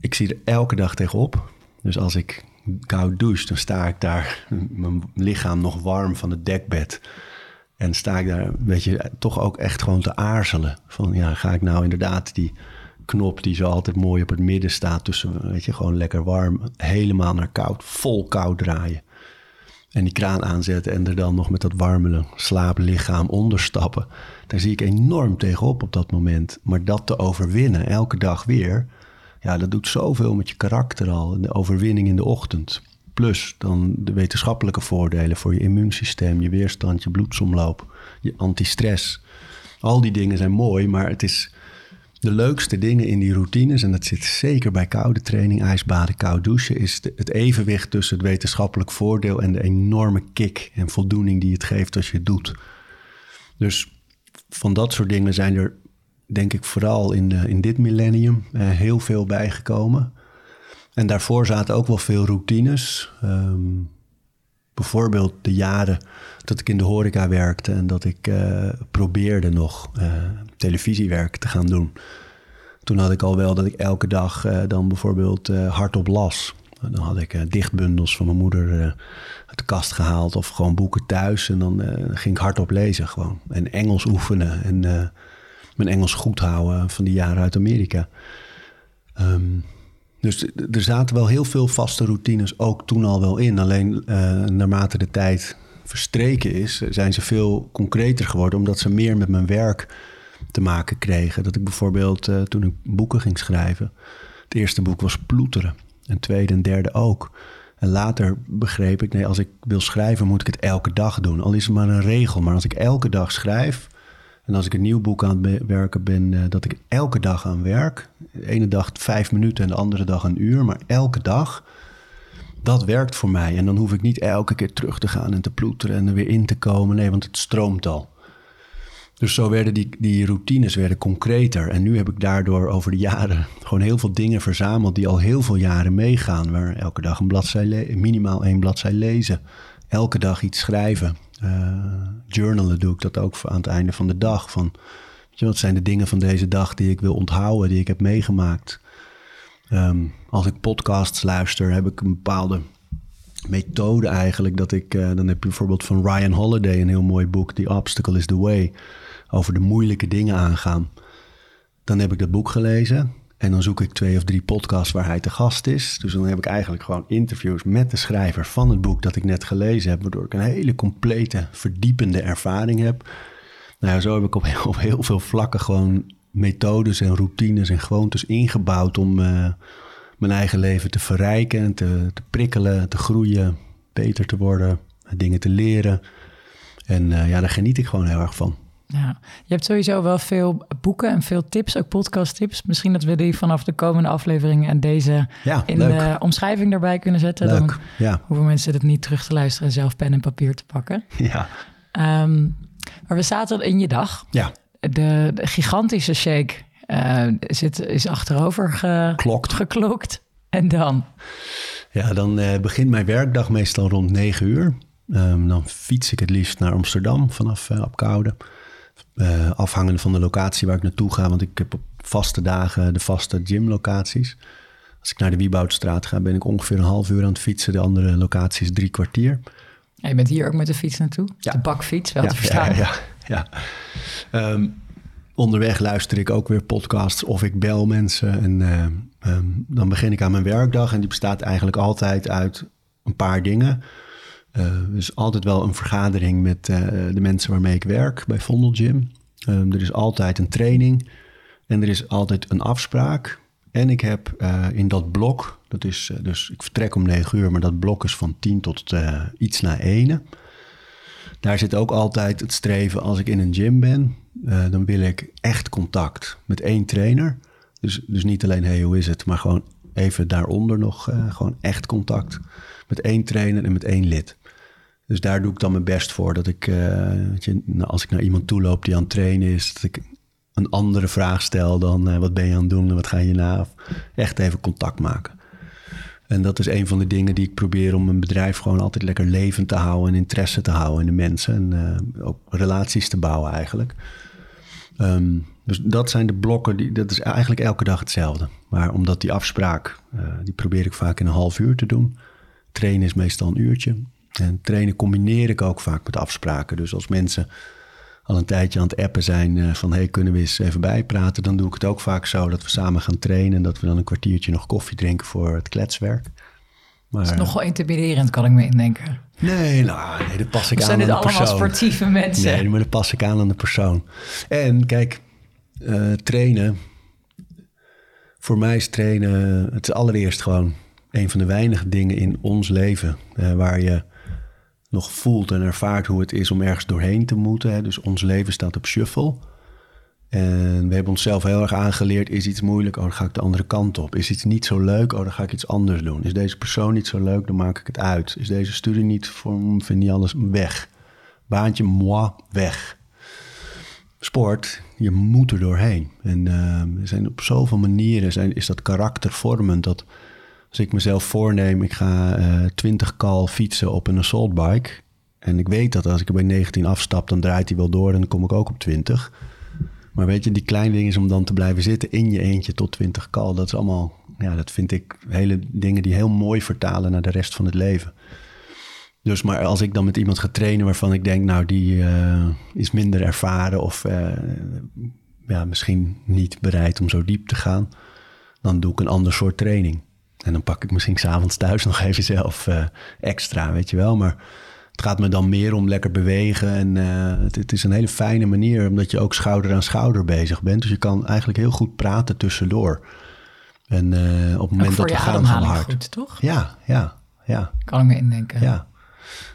ik zie er elke dag tegenop. Dus als ik koud douche, dan sta ik daar, mijn lichaam nog warm van het dekbed en sta ik daar een beetje toch ook echt gewoon te aarzelen. Van ja, ga ik nou inderdaad die knop die zo altijd mooi op het midden staat tussen, weet je, gewoon lekker warm, helemaal naar koud, vol koud draaien. En die kraan aanzetten en er dan nog met dat warme slaaplichaam onderstappen. Daar zie ik enorm tegenop op dat moment. Maar dat te overwinnen, elke dag weer, ja, dat doet zoveel met je karakter al. De overwinning in de ochtend. Plus dan de wetenschappelijke voordelen voor je immuunsysteem, je weerstand, je bloedsomloop, je antistress. Al die dingen zijn mooi, maar het is de leukste dingen in die routines, en dat zit zeker bij koude training, ijsbaden, koud douchen, is het evenwicht tussen het wetenschappelijk voordeel en de enorme kick en voldoening die het geeft als je het doet. Dus van dat soort dingen zijn er, denk ik, vooral in, de, in dit millennium eh, heel veel bijgekomen. En daarvoor zaten ook wel veel routines. Um, bijvoorbeeld de jaren dat ik in de horeca werkte en dat ik uh, probeerde nog uh, televisiewerk te gaan doen. Toen had ik al wel dat ik elke dag uh, dan bijvoorbeeld hardop las. Dan had ik dichtbundels van mijn moeder uit de kast gehaald of gewoon boeken thuis. En dan ging ik hardop lezen gewoon. En Engels oefenen en mijn Engels goed houden van die jaren uit Amerika. Um, dus er zaten wel heel veel vaste routines ook toen al wel in. Alleen uh, naarmate de tijd verstreken is, zijn ze veel concreter geworden, omdat ze meer met mijn werk te maken kregen. Dat ik bijvoorbeeld uh, toen ik boeken ging schrijven, het eerste boek was ploeteren. En tweede en derde ook. En later begreep ik, nee, als ik wil schrijven, moet ik het elke dag doen. Al is het maar een regel. Maar als ik elke dag schrijf, en als ik een nieuw boek aan het werken ben, uh, dat ik elke dag aan werk. De ene dag vijf minuten en de andere dag een uur. Maar elke dag, dat werkt voor mij. En dan hoef ik niet elke keer terug te gaan en te ploeteren en er weer in te komen. Nee, want het stroomt al. Dus zo werden die, die routines werden concreter. En nu heb ik daardoor over de jaren gewoon heel veel dingen verzameld die al heel veel jaren meegaan. Waar elke dag een bladzij, minimaal één bladzij lezen. Elke dag iets schrijven. Uh, journalen doe ik dat ook aan het einde van de dag. Van, je, wat zijn de dingen van deze dag die ik wil onthouden, die ik heb meegemaakt? Ehm, als ik podcasts luister, heb ik een bepaalde methode eigenlijk. Dat ik, uh, dan heb je bijvoorbeeld van Ryan Holiday een heel mooi boek, The Obstacle is the Way over de moeilijke dingen aangaan. Dan heb ik dat boek gelezen. En dan zoek ik twee of drie podcasts waar hij te gast is. Dus dan heb ik eigenlijk gewoon interviews met de schrijver van het boek dat ik net gelezen heb. Waardoor ik een hele complete, verdiepende ervaring heb. Nou ja, zo heb ik op heel, veel vlakken gewoon methodes en routines en gewoontes ingebouwd om uh, mijn eigen leven te verrijken, te, te prikkelen, te groeien, beter te worden, dingen te leren. En uh, ja, daar geniet ik gewoon heel erg van. Ja, je hebt sowieso wel veel boeken en veel tips, ook podcast tips. Misschien dat we die vanaf de komende afleveringen en deze in de omschrijving erbij kunnen zetten. Leuk, Dan ja. hoeven mensen het niet terug te luisteren en zelf pen en papier te pakken. Ja. Um, maar we zaten in je dag. Ja. De, de gigantische shake uh, zit, is achterover ge, Klokt. geklokt. En dan? Ja, dan uh, begint mijn werkdag meestal rond 9 uur. Um, dan fiets ik het liefst naar Amsterdam vanaf uh, Apkoude. Uh, afhangende van de locatie waar ik naartoe ga. Want ik heb op vaste dagen de vaste gymlocaties. Als ik naar de Wieboudstraat ga, ben ik ongeveer een half uur aan het fietsen. De andere locatie is drie kwartier. En je bent hier ook met de fiets naartoe? Ja. De bakfiets, wel ja, te verstaan. Ja, ja, ja. Um, onderweg luister ik ook weer podcasts of ik bel mensen. En uh, um, dan begin ik aan mijn werkdag. En die bestaat eigenlijk altijd uit een paar dingen. Dus altijd wel een vergadering met uh, de mensen waarmee ik werk bij Vondel Gym. Um, er is altijd een training en er is altijd een afspraak. En ik heb in dat blok, dat is dus ik vertrek om 9 uur, maar dat blok is van 10 tot iets na 1. Daar zit ook altijd het streven als ik in een gym ben, dan wil ik echt contact met één trainer. Dus, dus niet alleen hey, hoe is het, maar gewoon even daaronder nog gewoon echt contact met één trainer en met één lid. Dus daar doe ik dan mijn best voor. Dat ik, uh, je, als ik naar iemand toe loop die aan het trainen is, dat ik een andere vraag stel dan uh, wat ben je aan het doen en wat ga je na? Echt even contact maken. En dat is een van de dingen die ik probeer om mijn bedrijf gewoon altijd lekker levend te houden en interesse te houden in de mensen. En uh, ook relaties te bouwen eigenlijk. Um, dus dat zijn de blokken, die, dat is eigenlijk elke dag hetzelfde. Maar omdat die afspraak, die probeer ik vaak in een half uur te doen. Trainen is meestal een uurtje. En trainen combineer ik ook vaak met afspraken. Dus als mensen al een tijdje aan het appen zijn uh, van... hey, kunnen we eens even bijpraten? Dan doe ik het ook vaak zo dat we samen gaan trainen... en dat we dan een kwartiertje nog koffie drinken voor het kletswerk. Maar, dat is nogal intimiderend, kan ik me indenken. Nee, nou, nee, dat pas ik aan aan de persoon. zijn dit allemaal sportieve mensen? Nee, maar dat pas ik aan aan de persoon. En kijk, uh, trainen... Voor mij is trainen het is allereerst gewoon een van de weinige dingen in ons leven... Uh, waar je nog voelt en ervaart hoe het is om ergens doorheen te moeten. Hè. Dus ons leven staat op shuffle. En we hebben onszelf heel erg aangeleerd, is iets moeilijk, oh dan ga ik de andere kant op. Is iets niet zo leuk, oh dan ga ik iets anders doen. Is deze persoon niet zo leuk, dan maak ik het uit. Is deze studie niet voor vind niet alles weg. Baantje, moi, weg. Sport, je moet er doorheen. En uh, er zijn op zoveel manieren zijn, is dat karaktervormend dat als ik mezelf voorneem, ik ga uh, 20 kal fietsen op een assault bike. En ik weet dat als ik er bij 19 afstap, dan draait hij wel door en dan kom ik ook op 20. Maar weet je, die kleine dingen is om dan te blijven zitten in je eentje tot 20 kal. Dat is allemaal, ja, dat vind ik hele dingen die heel mooi vertalen naar de rest van het leven. Dus maar als ik dan met iemand ga trainen waarvan ik denk, nou, die uh, is minder ervaren of uh, ja, misschien niet bereid om zo diep te gaan, dan doe ik een ander soort training. En dan pak ik misschien s'avonds thuis nog even zelf uh, extra, weet je wel. Maar het gaat me dan meer om lekker bewegen. En uh, het, het, is een hele fijne manier, omdat je ook schouder aan schouder bezig bent. Dus je kan eigenlijk heel goed praten tussendoor. En uh, op het moment dat we gaan van hard. Goed, toch? Ja, ja, ja. Kan ik me indenken. Ja.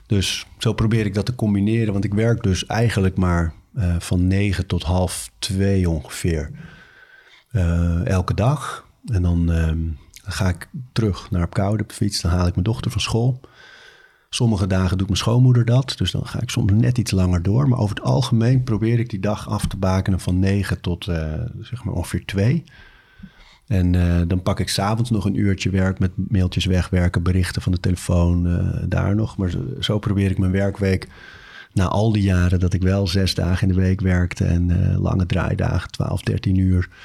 Dus zo probeer ik dat te combineren. Want ik werk dus eigenlijk maar uh, van negen tot half twee ongeveer. elke dag. En dan... Um, dan ga ik terug naar op de fiets. Dan haal ik mijn dochter van school. Sommige dagen doet mijn schoonmoeder dat, dus dan ga ik soms net iets langer door. Maar over het algemeen probeer ik die dag af te bakenen van 9 tot uh, zeg maar ongeveer 2. En uh, dan pak ik s'avonds nog een uurtje werk met mailtjes wegwerken, berichten van de telefoon, uh, daar nog. Maar zo, zo, probeer ik mijn werkweek na al die jaren dat ik wel zes dagen in de week werkte en lange draaidagen, 12, 13 uur eh,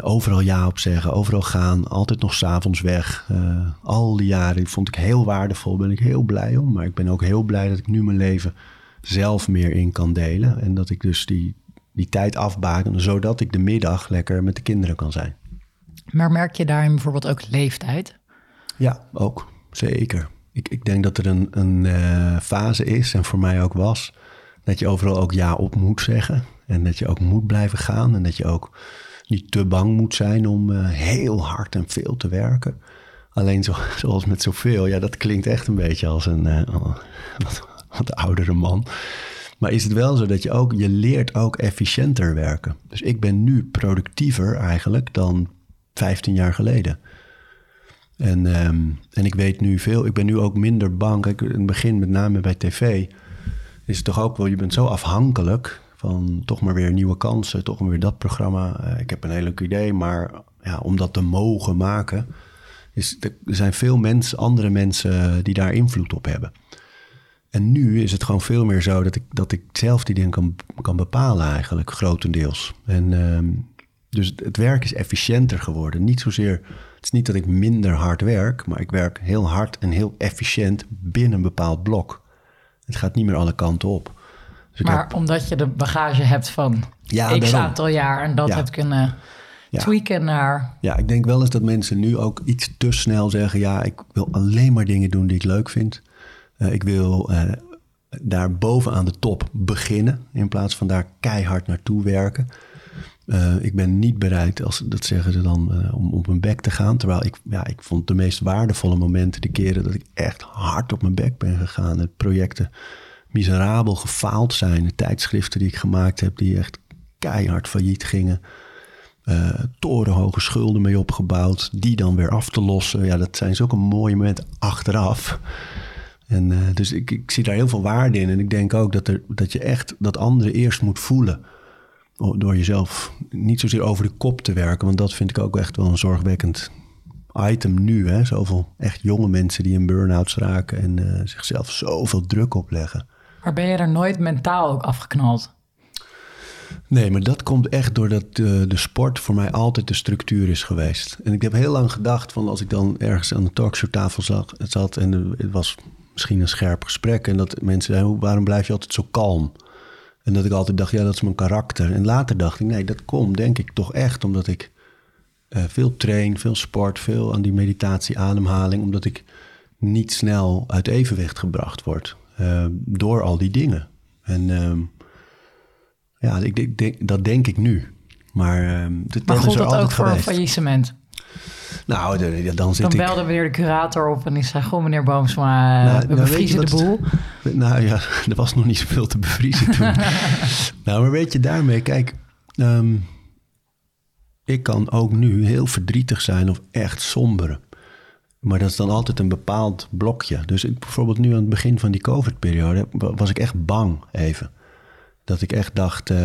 overal ja op zeggen, overal gaan, altijd nog s'avonds weg. Uh, al die jaren vond ik heel waardevol, ben ik heel blij om. Maar ik ben ook heel blij dat ik nu mijn leven zelf meer in kan delen. En dat ik dus die, die tijd afbaken, zodat ik de middag lekker met de kinderen kan zijn. Maar merk je daarin bijvoorbeeld ook leeftijd? Ja, ook. Zeker. Ik, ik denk dat er een, een uh, fase is, en voor mij ook was, dat je overal ook ja op moet zeggen. En dat je ook moet blijven gaan. En dat je ook niet te bang moet zijn om uh, heel hard en veel te werken. Alleen zo, zoals met zoveel, ja, dat klinkt echt een beetje als een wat, wat, oudere man. Maar is het wel zo dat je ook, je leert ook efficiënter werken. Dus ik ben nu productiever eigenlijk dan 15 jaar geleden. En, um, en ik weet nu veel, ik ben nu ook minder bang. Kijk, in het begin, met name bij tv, is het toch ook wel, je bent zo afhankelijk van toch maar weer nieuwe kansen, toch maar weer dat programma. Uh, ik heb een heel leuk idee, maar ja, om dat te mogen maken, is, er zijn veel mensen, andere mensen die daar invloed op hebben. En nu is het gewoon veel meer zo dat ik, dat ik zelf die dingen kan, kan bepalen eigenlijk, grotendeels. En uh, dus het werk is efficiënter geworden. Niet zozeer, het is niet dat ik minder hard werk, maar ik werk heel hard en heel efficiënt binnen een bepaald blok. Het gaat niet meer alle kanten op. Dus maar omdat je de bagage hebt van ja, x aantal jaar en dat hebt kunnen ja. tweaken naar... Ja, ik denk wel eens dat mensen nu ook iets te snel zeggen... ja, ik wil alleen maar dingen doen die ik leuk vind. Uh, ik wil uh, daar bovenaan de top beginnen... in plaats van daar keihard naartoe werken. Uh, ik ben niet bereid, als, dat zeggen ze dan, om op mijn bek te gaan. Terwijl ik, ja, ik vond de meest waardevolle momenten de keren... dat ik echt hard op mijn bek ben gegaan. Het projecten miserabel gefaald zijn. Tijdschriften die ik gemaakt heb, die echt keihard failliet gingen. Uh, torenhoge schulden mee opgebouwd, die dan weer af te lossen. Ja, dat zijn zulke mooie momenten achteraf. En uh, dus ik, ik, zie daar heel veel waarde in. En ik denk ook dat, er, dat je echt dat andere eerst moet voelen. Door jezelf niet zozeer over de kop te werken. Want dat vind ik ook echt wel een zorgwekkend item nu. Hè? Zoveel echt jonge mensen die in burn-outs raken en uh, zichzelf zoveel druk opleggen. Maar ben je er nooit mentaal ook afgeknald? Nee, maar dat komt echt doordat de, de sport voor mij altijd de structuur is geweest. En ik heb heel lang gedacht van als ik dan ergens aan de talkshowtafel zat, zat en het was misschien een scherp gesprek en dat mensen zeiden, waarom blijf je altijd zo kalm? En dat ik altijd dacht, ja, dat is mijn karakter. En later dacht ik, nee, dat komt denk ik toch echt omdat ik uh, veel train, veel sport, veel aan die meditatie, ademhaling, omdat ik niet snel uit evenwicht gebracht word. Uh, door al die dingen. En uh, ja, ik denk, dat denk ik nu. Maar, uh, dit, maar dat dat ook voor een faillissement? Nou, dan zit dan belde ik... meneer de curator op en die zei... Goh, meneer Boomsma, nou, we nou, bevriezen de boel. Het, nou ja, er was nog niet zoveel te bevriezen toen. nou, maar weet je, daarmee, kijk... Um, ik kan ook nu heel verdrietig zijn of echt somberen. Maar dat is dan altijd een bepaald blokje. Dus ik, bijvoorbeeld nu aan het begin van die COVID-periode was ik echt bang even. Dat ik echt dacht, uh,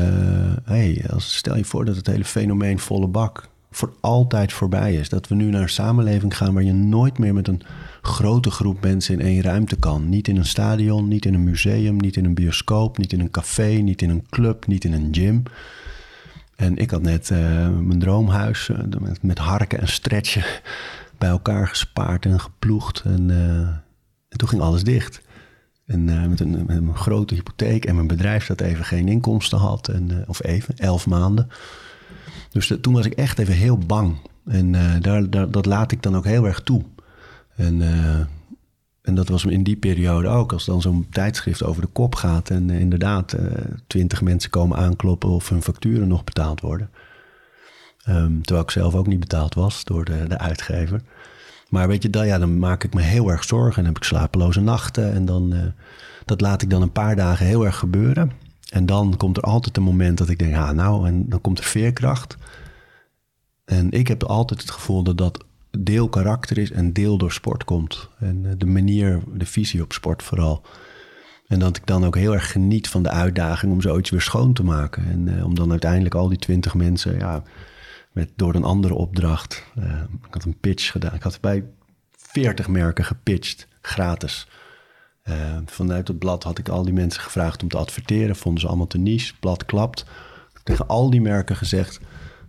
hey, als, stel je voor dat het hele fenomeen volle bak voor altijd voorbij is. Dat we nu naar een samenleving gaan waar je nooit meer met een grote groep mensen in één ruimte kan. Niet in een stadion, niet in een museum, niet in een bioscoop, niet in een café, niet in een club, niet in een gym. En ik had net uh, mijn droomhuis met, met, harken en stretchen bij elkaar gespaard en geploegd. En, uh, en toen ging alles dicht. En met een, met, een, grote hypotheek en mijn bedrijf dat even geen inkomsten had. En, of even, elf maanden. Dus toen was ik echt even heel bang. En daar, daar, dat laat ik dan ook heel erg toe. En en dat was in die periode ook. Als dan zo'n tijdschrift over de kop gaat en inderdaad twintig mensen komen aankloppen of hun facturen nog betaald worden. Um, terwijl ik zelf ook niet betaald was door de, de uitgever. Maar weet je, dan, ja, dan maak ik me heel erg zorgen en heb ik slapeloze nachten. En dan, uh, dat laat ik dan een paar dagen heel erg gebeuren. En dan komt er altijd een moment dat ik denk, ah, nou, en dan komt er veerkracht. En ik heb altijd het gevoel dat dat deel karakter is en deel door sport komt. En eh, de manier, de visie op sport vooral. En dat ik dan ook heel erg geniet van de uitdaging om zoiets weer schoon te maken. En uh, om dan uiteindelijk al die twintig mensen, ja, met, door een andere opdracht. Uh, ik had een pitch gedaan. Ik had bij veertig merken gepitcht, gratis. Uh, vanuit het blad had ik al die mensen gevraagd om te adverteren. Vonden ze allemaal te niche. Blad klapt. Tegen al die merken gezegd: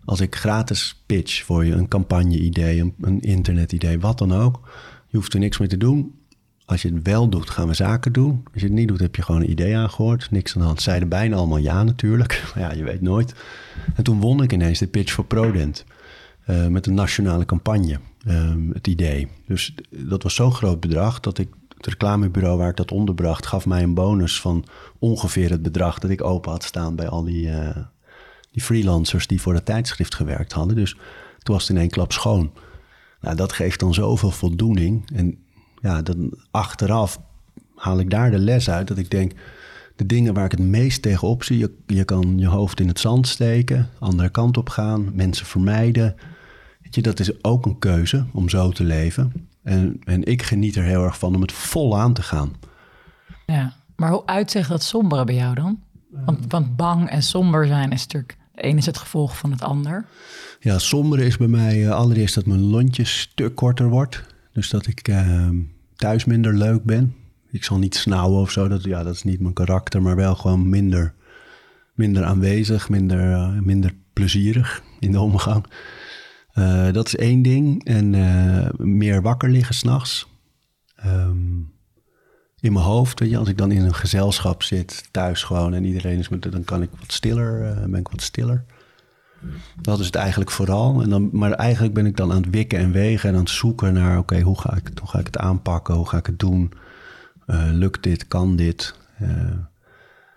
als ik gratis pitch voor je, een campagne-idee, een, een internet-idee, wat dan ook. Je hoeft er niks mee te doen. Als je het wel doet, gaan we zaken doen. Als je het niet doet, heb je gewoon een idee aangehoord. Niks aan de hand. Zeiden bijna allemaal ja natuurlijk. Maar ja, je weet nooit. En toen won ik ineens de pitch voor Prodent. Uh, met een nationale campagne, um, het idee. Dus dat was zo'n groot bedrag dat ik het reclamebureau waar ik dat onderbracht... gaf mij een bonus van ongeveer het bedrag dat ik open had staan... bij al die, uh, die freelancers die voor het tijdschrift gewerkt hadden. Dus toen was het in één klap schoon. Nou, dat geeft dan zoveel voldoening. En ja, dan achteraf haal ik daar de les uit dat ik denk, de dingen waar ik het meest tegenop zie, je, je kan je hoofd in het zand steken, andere kant op gaan, mensen vermijden. Weet je, dat is ook een keuze om zo te leven. En, en ik geniet er heel erg van om het vol aan te gaan. Ja, maar hoe uitzicht dat sombere bij jou dan? Want, want bang en somber zijn is natuurlijk... De een is het gevolg van het ander. Ja, somber is bij mij uh, allereerst dat mijn lontje stuk korter wordt. Dus dat ik uh, thuis minder leuk ben. Ik zal niet snauwen of zo, dat, ja, dat is niet mijn karakter, maar wel gewoon minder, minder aanwezig, minder, uh, minder plezierig in de omgang. Uh, dat is één ding. En uh, meer wakker liggen s'nachts. Um, in mijn hoofd, weet je, als ik dan in een gezelschap zit, thuis gewoon en iedereen is met, dan kan ik wat stiller, ben ik wat stiller. Dat is het eigenlijk vooral. En dan, maar eigenlijk ben ik dan aan het wikken en wegen en aan het zoeken naar: oké, hoe, ga ik, hoe ga ik het aanpakken? Hoe ga ik het doen? Uh, lukt dit? Kan dit? Uh,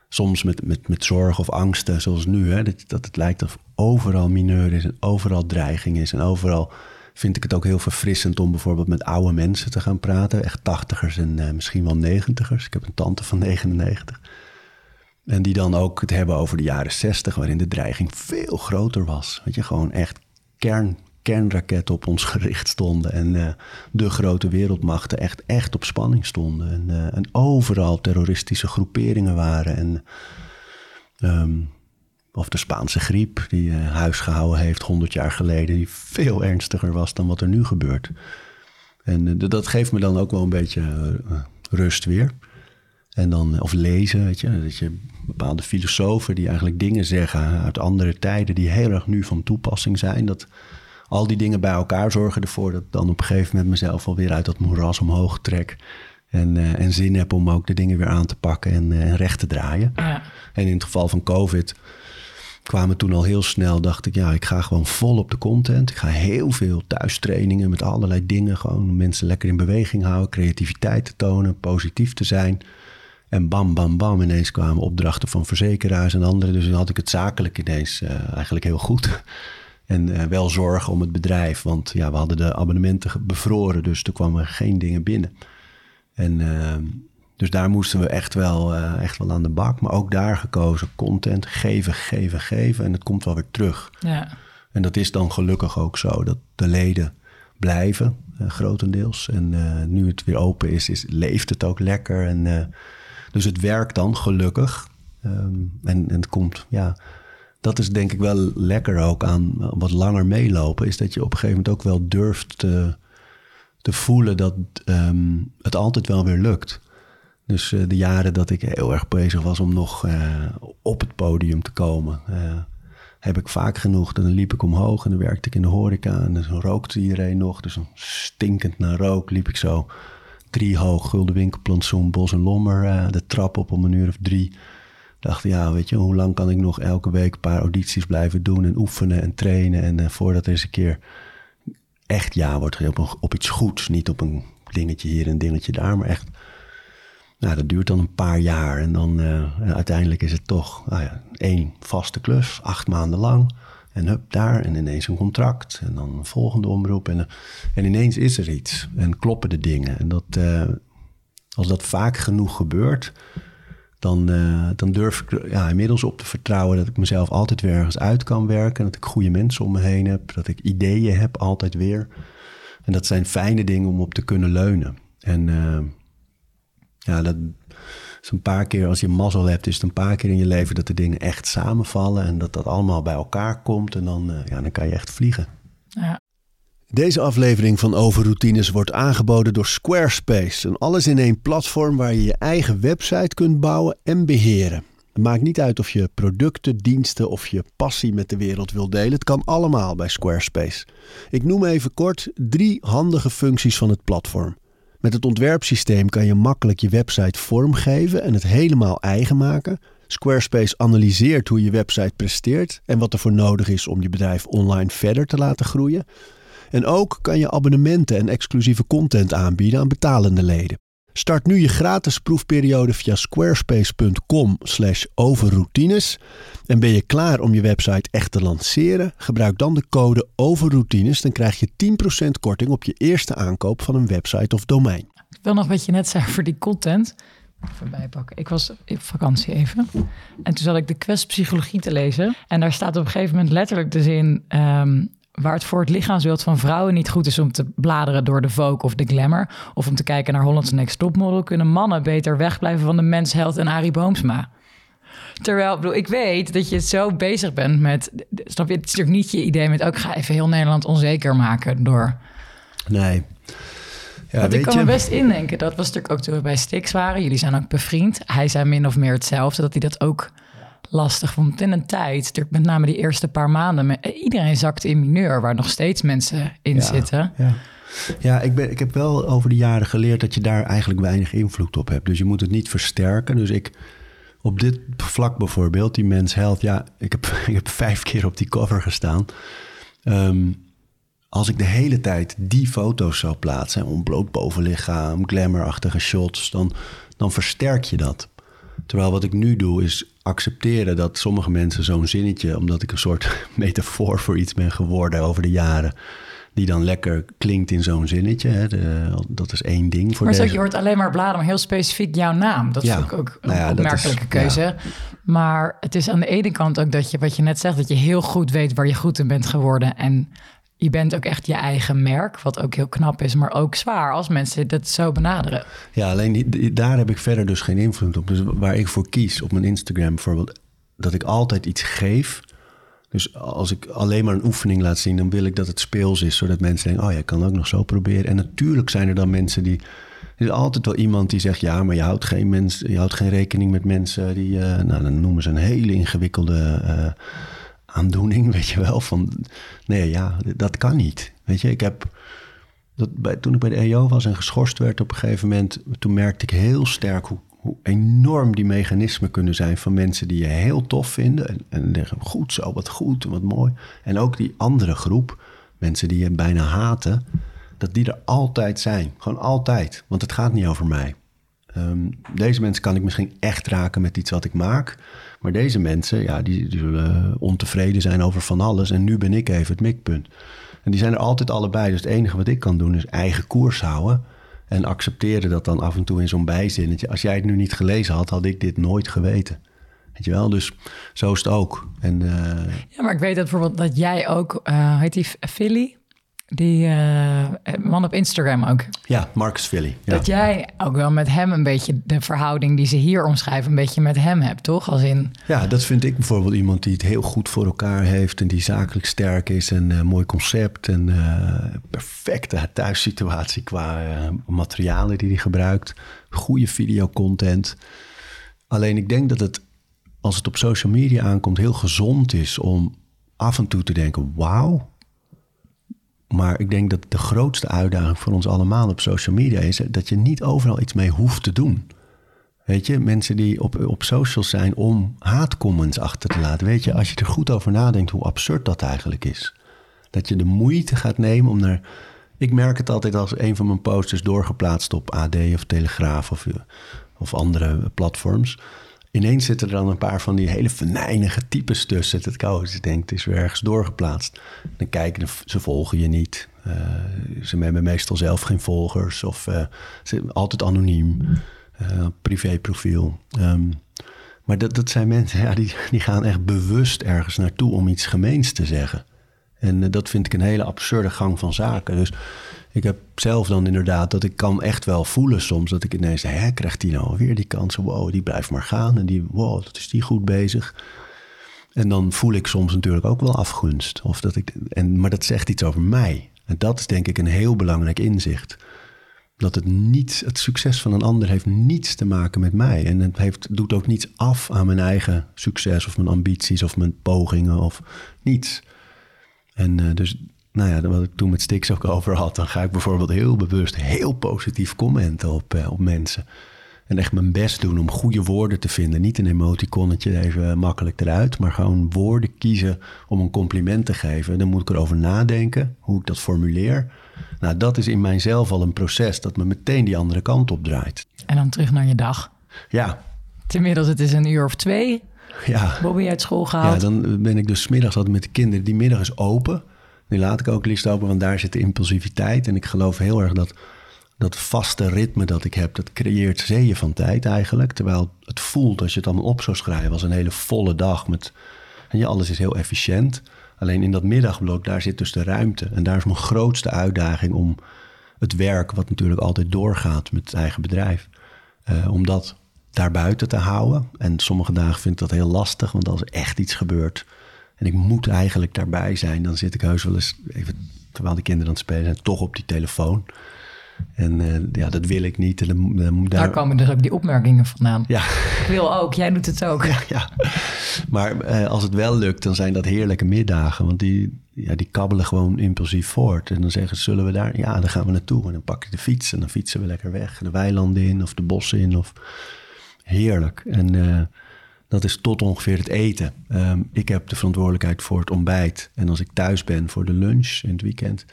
soms met, met, met zorg of angsten, zoals nu, hè, dat, dat het lijkt of overal mineur is en overal dreiging is. En overal vind ik het ook heel verfrissend om bijvoorbeeld met oude mensen te gaan praten. Echt tachtigers en uh, misschien wel negentigers. Ik heb een tante van 99. En die dan ook het hebben over de jaren 60, waarin de dreiging veel groter was. Weet je, gewoon echt kern, kernraketten op ons gericht stonden. En uh, de grote wereldmachten echt, echt op spanning stonden. En, uh, en overal terroristische groeperingen waren. En, um, of de Spaanse griep, die uh, huis gehouden heeft 100 jaar geleden, die veel ernstiger was dan wat er nu gebeurt. En dat geeft me dan ook wel een beetje rust weer. En dan, of lezen, weet je, dat je bepaalde filosofen die eigenlijk dingen zeggen uit andere tijden die heel erg nu van toepassing zijn. Dat al die dingen bij elkaar zorgen ervoor dat ik dan op een gegeven moment mezelf alweer uit dat moeras omhoog trek. En, uh, en zin heb om ook de dingen weer aan te pakken en, uh, en recht te draaien. Ja. En in het geval van COVID kwamen toen al heel snel, dacht ik, ja, ik ga gewoon vol op de content. Ik ga heel veel thuistrainingen met allerlei dingen. Gewoon mensen lekker in beweging houden, creativiteit te tonen, positief te zijn. En bam, bam, bam, ineens kwamen opdrachten van verzekeraars en anderen. Dus dan had ik het zakelijk ineens uh, eigenlijk heel goed. En uh, wel zorgen om het bedrijf, want ja, we hadden de abonnementen bevroren, dus er kwamen geen dingen binnen. En uh, dus daar moesten we echt wel, uh, echt wel aan de bak. Maar ook daar gekozen, content, geven, geven, geven. En het komt wel weer terug. Ja. En dat is dan gelukkig ook zo, dat de leden blijven, grotendeels. En nu het weer open is, is, leeft het ook lekker. En dus het werkt dan gelukkig. Um, en, en het komt, ja, dat is denk ik wel lekker ook aan wat langer meelopen. Is dat je op een gegeven moment ook wel durft te, te voelen dat um, het altijd wel weer lukt. Dus uh, de jaren dat ik heel erg bezig was om nog uh, op het podium te komen, uh, heb ik vaak genoeg. Dan liep ik omhoog en dan werkte ik in de horeca en dan rookte iedereen nog. Dus stinkend naar rook liep ik zo drie hoog, gulden winkelplantsoen, Bos en Lommer, uh, de trap op om een uur of drie. Dacht, ja, weet je, hoe lang kan ik nog elke week een paar audities blijven doen en oefenen en trainen. En uh, voordat er eens een keer echt ja wordt op, op iets goeds. Niet op een dingetje hier en dingetje daar, maar echt. Nou, dat duurt dan een paar jaar. En dan uh, uiteindelijk is het toch nou ja, één vaste klus, acht maanden lang. En hup, daar. En ineens een contract. En dan een volgende omroep. En, en ineens is er iets. En kloppen de dingen. En dat, uh, als dat vaak genoeg gebeurt, dan, uh, dan durf ik ja, inmiddels op te vertrouwen dat ik mezelf altijd weer ergens uit kan werken. Dat ik goede mensen om me heen heb. Dat ik ideeën heb, altijd weer. En dat zijn fijne dingen om op te kunnen leunen. En uh, ja, dat is een paar keer, als je mazzel hebt, is het een paar keer in je leven dat de dingen echt samenvallen en dat dat allemaal bij elkaar komt. En dan, uh, ja, dan kan je echt vliegen. Ja. Deze aflevering van Overroutines wordt aangeboden door Squarespace. Een alles in één platform waar je je eigen website kunt bouwen en beheren. Het maakt niet uit of je producten, diensten of je passie met de wereld wil delen. Het kan allemaal bij Squarespace. Ik noem even kort drie handige functies van het platform. Met het ontwerpsysteem kan je makkelijk je website vormgeven en het helemaal eigen maken. Squarespace analyseert hoe je website presteert en wat er voor nodig is om je bedrijf online verder te laten groeien. En ook kan je abonnementen en exclusieve content aanbieden aan betalende leden. Start nu je gratis proefperiode via squarespace.com/overroutines. En ben je klaar om je website echt te lanceren? Gebruik dan de code overroutines, dan krijg je 10% korting op je eerste aankoop van een website of domein. Ik wil nog wat je net zei voor die content. Even bijpakken. Ik was op vakantie even. En toen zat ik de quest psychologie te lezen. En daar staat op een gegeven moment letterlijk de zin... Ehm, waar het voor het lichaamsbeeld van vrouwen niet goed is om te bladeren door de Vogue of de Glamour, of om te kijken naar Holland's Next Topmodel, kunnen mannen beter wegblijven van de Mens Health en Arie Boomsma. Terwijl, bedoel, ik weet dat je zo bezig bent met, snap je, het is natuurlijk niet je idee met, ook oh, ga even heel Nederland onzeker maken door... Nee. Ja, Want ik kan je... me best indenken, dat was natuurlijk ook toen we bij Stix waren. Jullie zijn ook bevriend. Hij zei min of meer hetzelfde, dat hij dat ook lastig vond. In een tijd, met name die eerste paar maanden, iedereen zakte in mineur, waar nog steeds mensen in zitten. Ja. Ja, ik, ben, ik heb wel over de jaren geleerd dat je daar eigenlijk weinig invloed op hebt. Dus je moet het niet versterken. Dus ik, op dit vlak bijvoorbeeld, die Mens Health, ja, ik heb, ik heb vijf keer op die cover gestaan. Ehm, als ik de hele tijd die foto's zou plaatsen, ontbloot bovenlichaam, glamourachtige shots, dan, dan versterk je dat. Terwijl wat ik nu doe is accepteren dat sommige mensen zo'n zinnetje, omdat ik een soort metafoor voor iets ben geworden over de jaren, die dan lekker klinkt in zo'n zinnetje. Hè, dat is één ding. Voor maar deze... je hoort alleen maar bladen, maar heel specifiek jouw naam. Dat ja. is ook een nou opmerkelijke keuze. Maar het is aan de ene kant ook dat je, wat je net zegt, dat je heel goed weet waar je goed in bent geworden. En je bent ook echt je eigen merk, wat ook heel knap is, maar ook zwaar als mensen dat zo benaderen. Ja, alleen die, daar heb ik verder dus geen invloed op. Dus waar ik voor kies op mijn Instagram bijvoorbeeld, dat ik altijd iets geef. Dus als ik alleen maar een oefening laat zien, dan wil ik dat het speels is, zodat mensen denken: oh ja, ik kan ook nog zo proberen. En natuurlijk zijn er dan mensen die. Er is altijd wel iemand die zegt: ja, maar je houdt geen, mens, je houdt geen rekening met mensen die. Uh, nou, dan noemen ze een hele ingewikkelde. Uh, aandoening, weet je wel. Van nee, ja, dat kan niet. Weet je, ik heb. Dat bij, toen ik bij de EO was en geschorst werd op een gegeven moment, toen merkte ik heel sterk hoe, hoe enorm die mechanismen kunnen zijn van mensen die je heel tof vinden. En, en zeggen, goed zo, wat goed wat mooi. En ook die andere groep, mensen die je bijna haten, dat die er altijd zijn. Gewoon altijd. Want het gaat niet over mij. Um, deze mensen kan ik misschien echt raken met iets wat ik maak. Maar deze mensen, ja, die, die zullen ontevreden zijn over van alles. En nu ben ik even het mikpunt. En die zijn er altijd allebei. Dus het enige wat ik kan doen is eigen koers houden. En accepteren dat dan af en toe in zo'n bijzinnetje. Als jij het nu niet gelezen had, had ik dit nooit geweten. Weet je wel? Dus zo is het ook. En, uh... Ja, maar ik weet dat bijvoorbeeld dat jij ook, uh, heet die Philly? Die uh, man op Instagram ook. Ja, Marcus Philly. Ja. Dat jij ook wel met hem een beetje de verhouding die ze hier omschrijven, een beetje met hem hebt, toch? Als in... Ja, dat vind ik bijvoorbeeld iemand die het heel goed voor elkaar heeft en die zakelijk sterk is en uh, mooi concept en uh, perfecte thuissituatie qua materialen die hij gebruikt. Goede videocontent. Alleen ik denk dat het, als het op social media aankomt, heel gezond is om af en toe te denken: wauw maar ik denk dat de grootste uitdaging voor ons allemaal op social media is dat je niet overal iets mee hoeft te doen. Weet je, mensen die op, op socials zijn om haatcomments achter te laten. Weet je, als je er goed over nadenkt hoe absurd dat eigenlijk is. Dat je de moeite gaat nemen om naar. Ik merk het altijd als een van mijn posters doorgeplaatst op AD of Telegraaf of, of andere platforms ineens zitten er dan een paar van die hele venijnige types tussen. Dat ik, ze denkt, het is weer ergens doorgeplaatst. Dan kijken ze volgen je niet. Uh, ze hebben meestal zelf geen volgers of uh, ze altijd anoniem. Uh, privéprofiel. Um, maar dat, dat zijn mensen, ja, die, die gaan echt bewust ergens naartoe om iets gemeens te zeggen. En dat vind ik een hele absurde gang van zaken. Dus Ik heb zelf dan inderdaad dat ik kan echt wel voelen soms dat ik ineens, hè, krijgt die nou weer die kansen? Wow, die blijft maar gaan. En die, wow, dat is die goed bezig. En dan voel ik soms natuurlijk ook wel afgunst. Of dat ik, en, maar dat zegt iets over mij. En dat is denk ik een heel belangrijk inzicht. Dat het niet, het succes van een ander heeft niets te maken met mij. En het heeft, doet ook niets af aan mijn eigen succes of mijn ambities of mijn pogingen of niets. En uh, dus, nou ja, wat ik toen met Stix ook over had, dan ga ik bijvoorbeeld heel bewust heel positief commenten op, uh, op mensen. En echt mijn best doen om goede woorden te vinden. Niet een emoticonnetje even makkelijk eruit, maar gewoon woorden kiezen om een compliment te geven. Dan moet ik erover nadenken hoe ik dat formuleer. Nou, dat is in mijzelf al een proces dat me meteen die andere kant op draait. En dan terug naar je dag. Ja. Inmiddels, het is een uur of twee. Ja. Bobby uit school gehaald. Ja, dan ben ik dus middags altijd met de kinderen. Die middag is open. Die laat ik ook liefst open, want daar zit de impulsiviteit. En ik geloof heel erg dat dat vaste ritme dat ik heb, dat creëert zeeën van tijd eigenlijk. Terwijl het voelt, als je het allemaal op zou schrijven, als een hele volle dag. Met, en ja, alles is heel efficiënt. Alleen in dat middagblok, daar zit dus de ruimte. En daar is mijn grootste uitdaging om het werk, wat natuurlijk altijd doorgaat met het eigen bedrijf, uh, om dat daarbuiten te houden. En sommige dagen vind ik dat heel lastig, want als er echt iets gebeurt en ik moet eigenlijk daarbij zijn, dan zit ik heus wel eens, even, terwijl de kinderen aan het spelen zijn, toch op die telefoon. En uh, ja, dat wil ik niet. En dan, dan, daar... daar... komen dus ook die opmerkingen vandaan. Ja. Ik wil ook, jij doet het ook. Ja, ja. Maar uh, als het wel lukt, dan zijn dat heerlijke middagen. Want die, ja, die kabbelen gewoon impulsief voort. En dan zeggen ze, zullen we daar? Ja, dan gaan we naartoe. En dan pak ik de fiets en dan fietsen we lekker weg. De weilanden in of de bossen in. Of... Heerlijk. En uh, dat is tot ongeveer het eten. Um, ik heb de verantwoordelijkheid voor het ontbijt. En als ik thuis ben voor de lunch in het weekend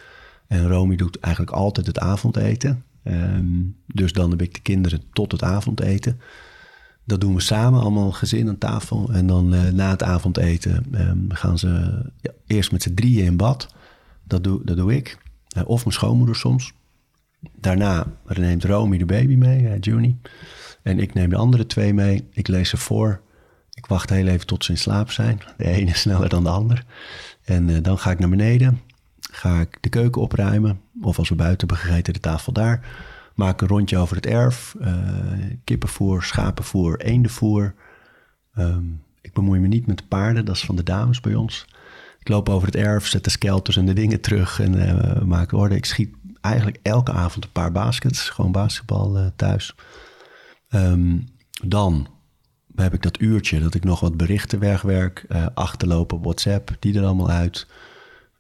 en Romy doet eigenlijk altijd het avondeten. Um, dus dan heb ik de kinderen tot het avondeten. Dat doen we samen, allemaal gezin aan tafel. En dan uh, na het avondeten um, gaan ze ja, eerst met z'n drieën in bad. Dat doe, dat doe ik. Uh, of mijn schoonmoeder soms. Daarna neemt Romy de baby mee, uh, Juni. En ik neem de andere twee mee. Ik lees ze voor. Ik wacht heel even tot ze in slaap zijn. De ene sneller dan de ander. En dan ga ik naar beneden ga ik de keuken opruimen. Of als we buiten hebben gegeten, de tafel daar. Maak een rondje over het erf. Uh, kippenvoer, schapenvoer, eendenvoer. Um, ik bemoei me niet met de paarden, dat is van de dames bij ons. Ik loop over het erf, zet de skelters en de dingen terug en uh, maak orde. Ik schiet eigenlijk elke avond een paar baskets, gewoon basketbal thuis. Um, dan heb ik dat uurtje dat ik nog wat berichten wegwerk, achterlopen op WhatsApp, die er allemaal uit.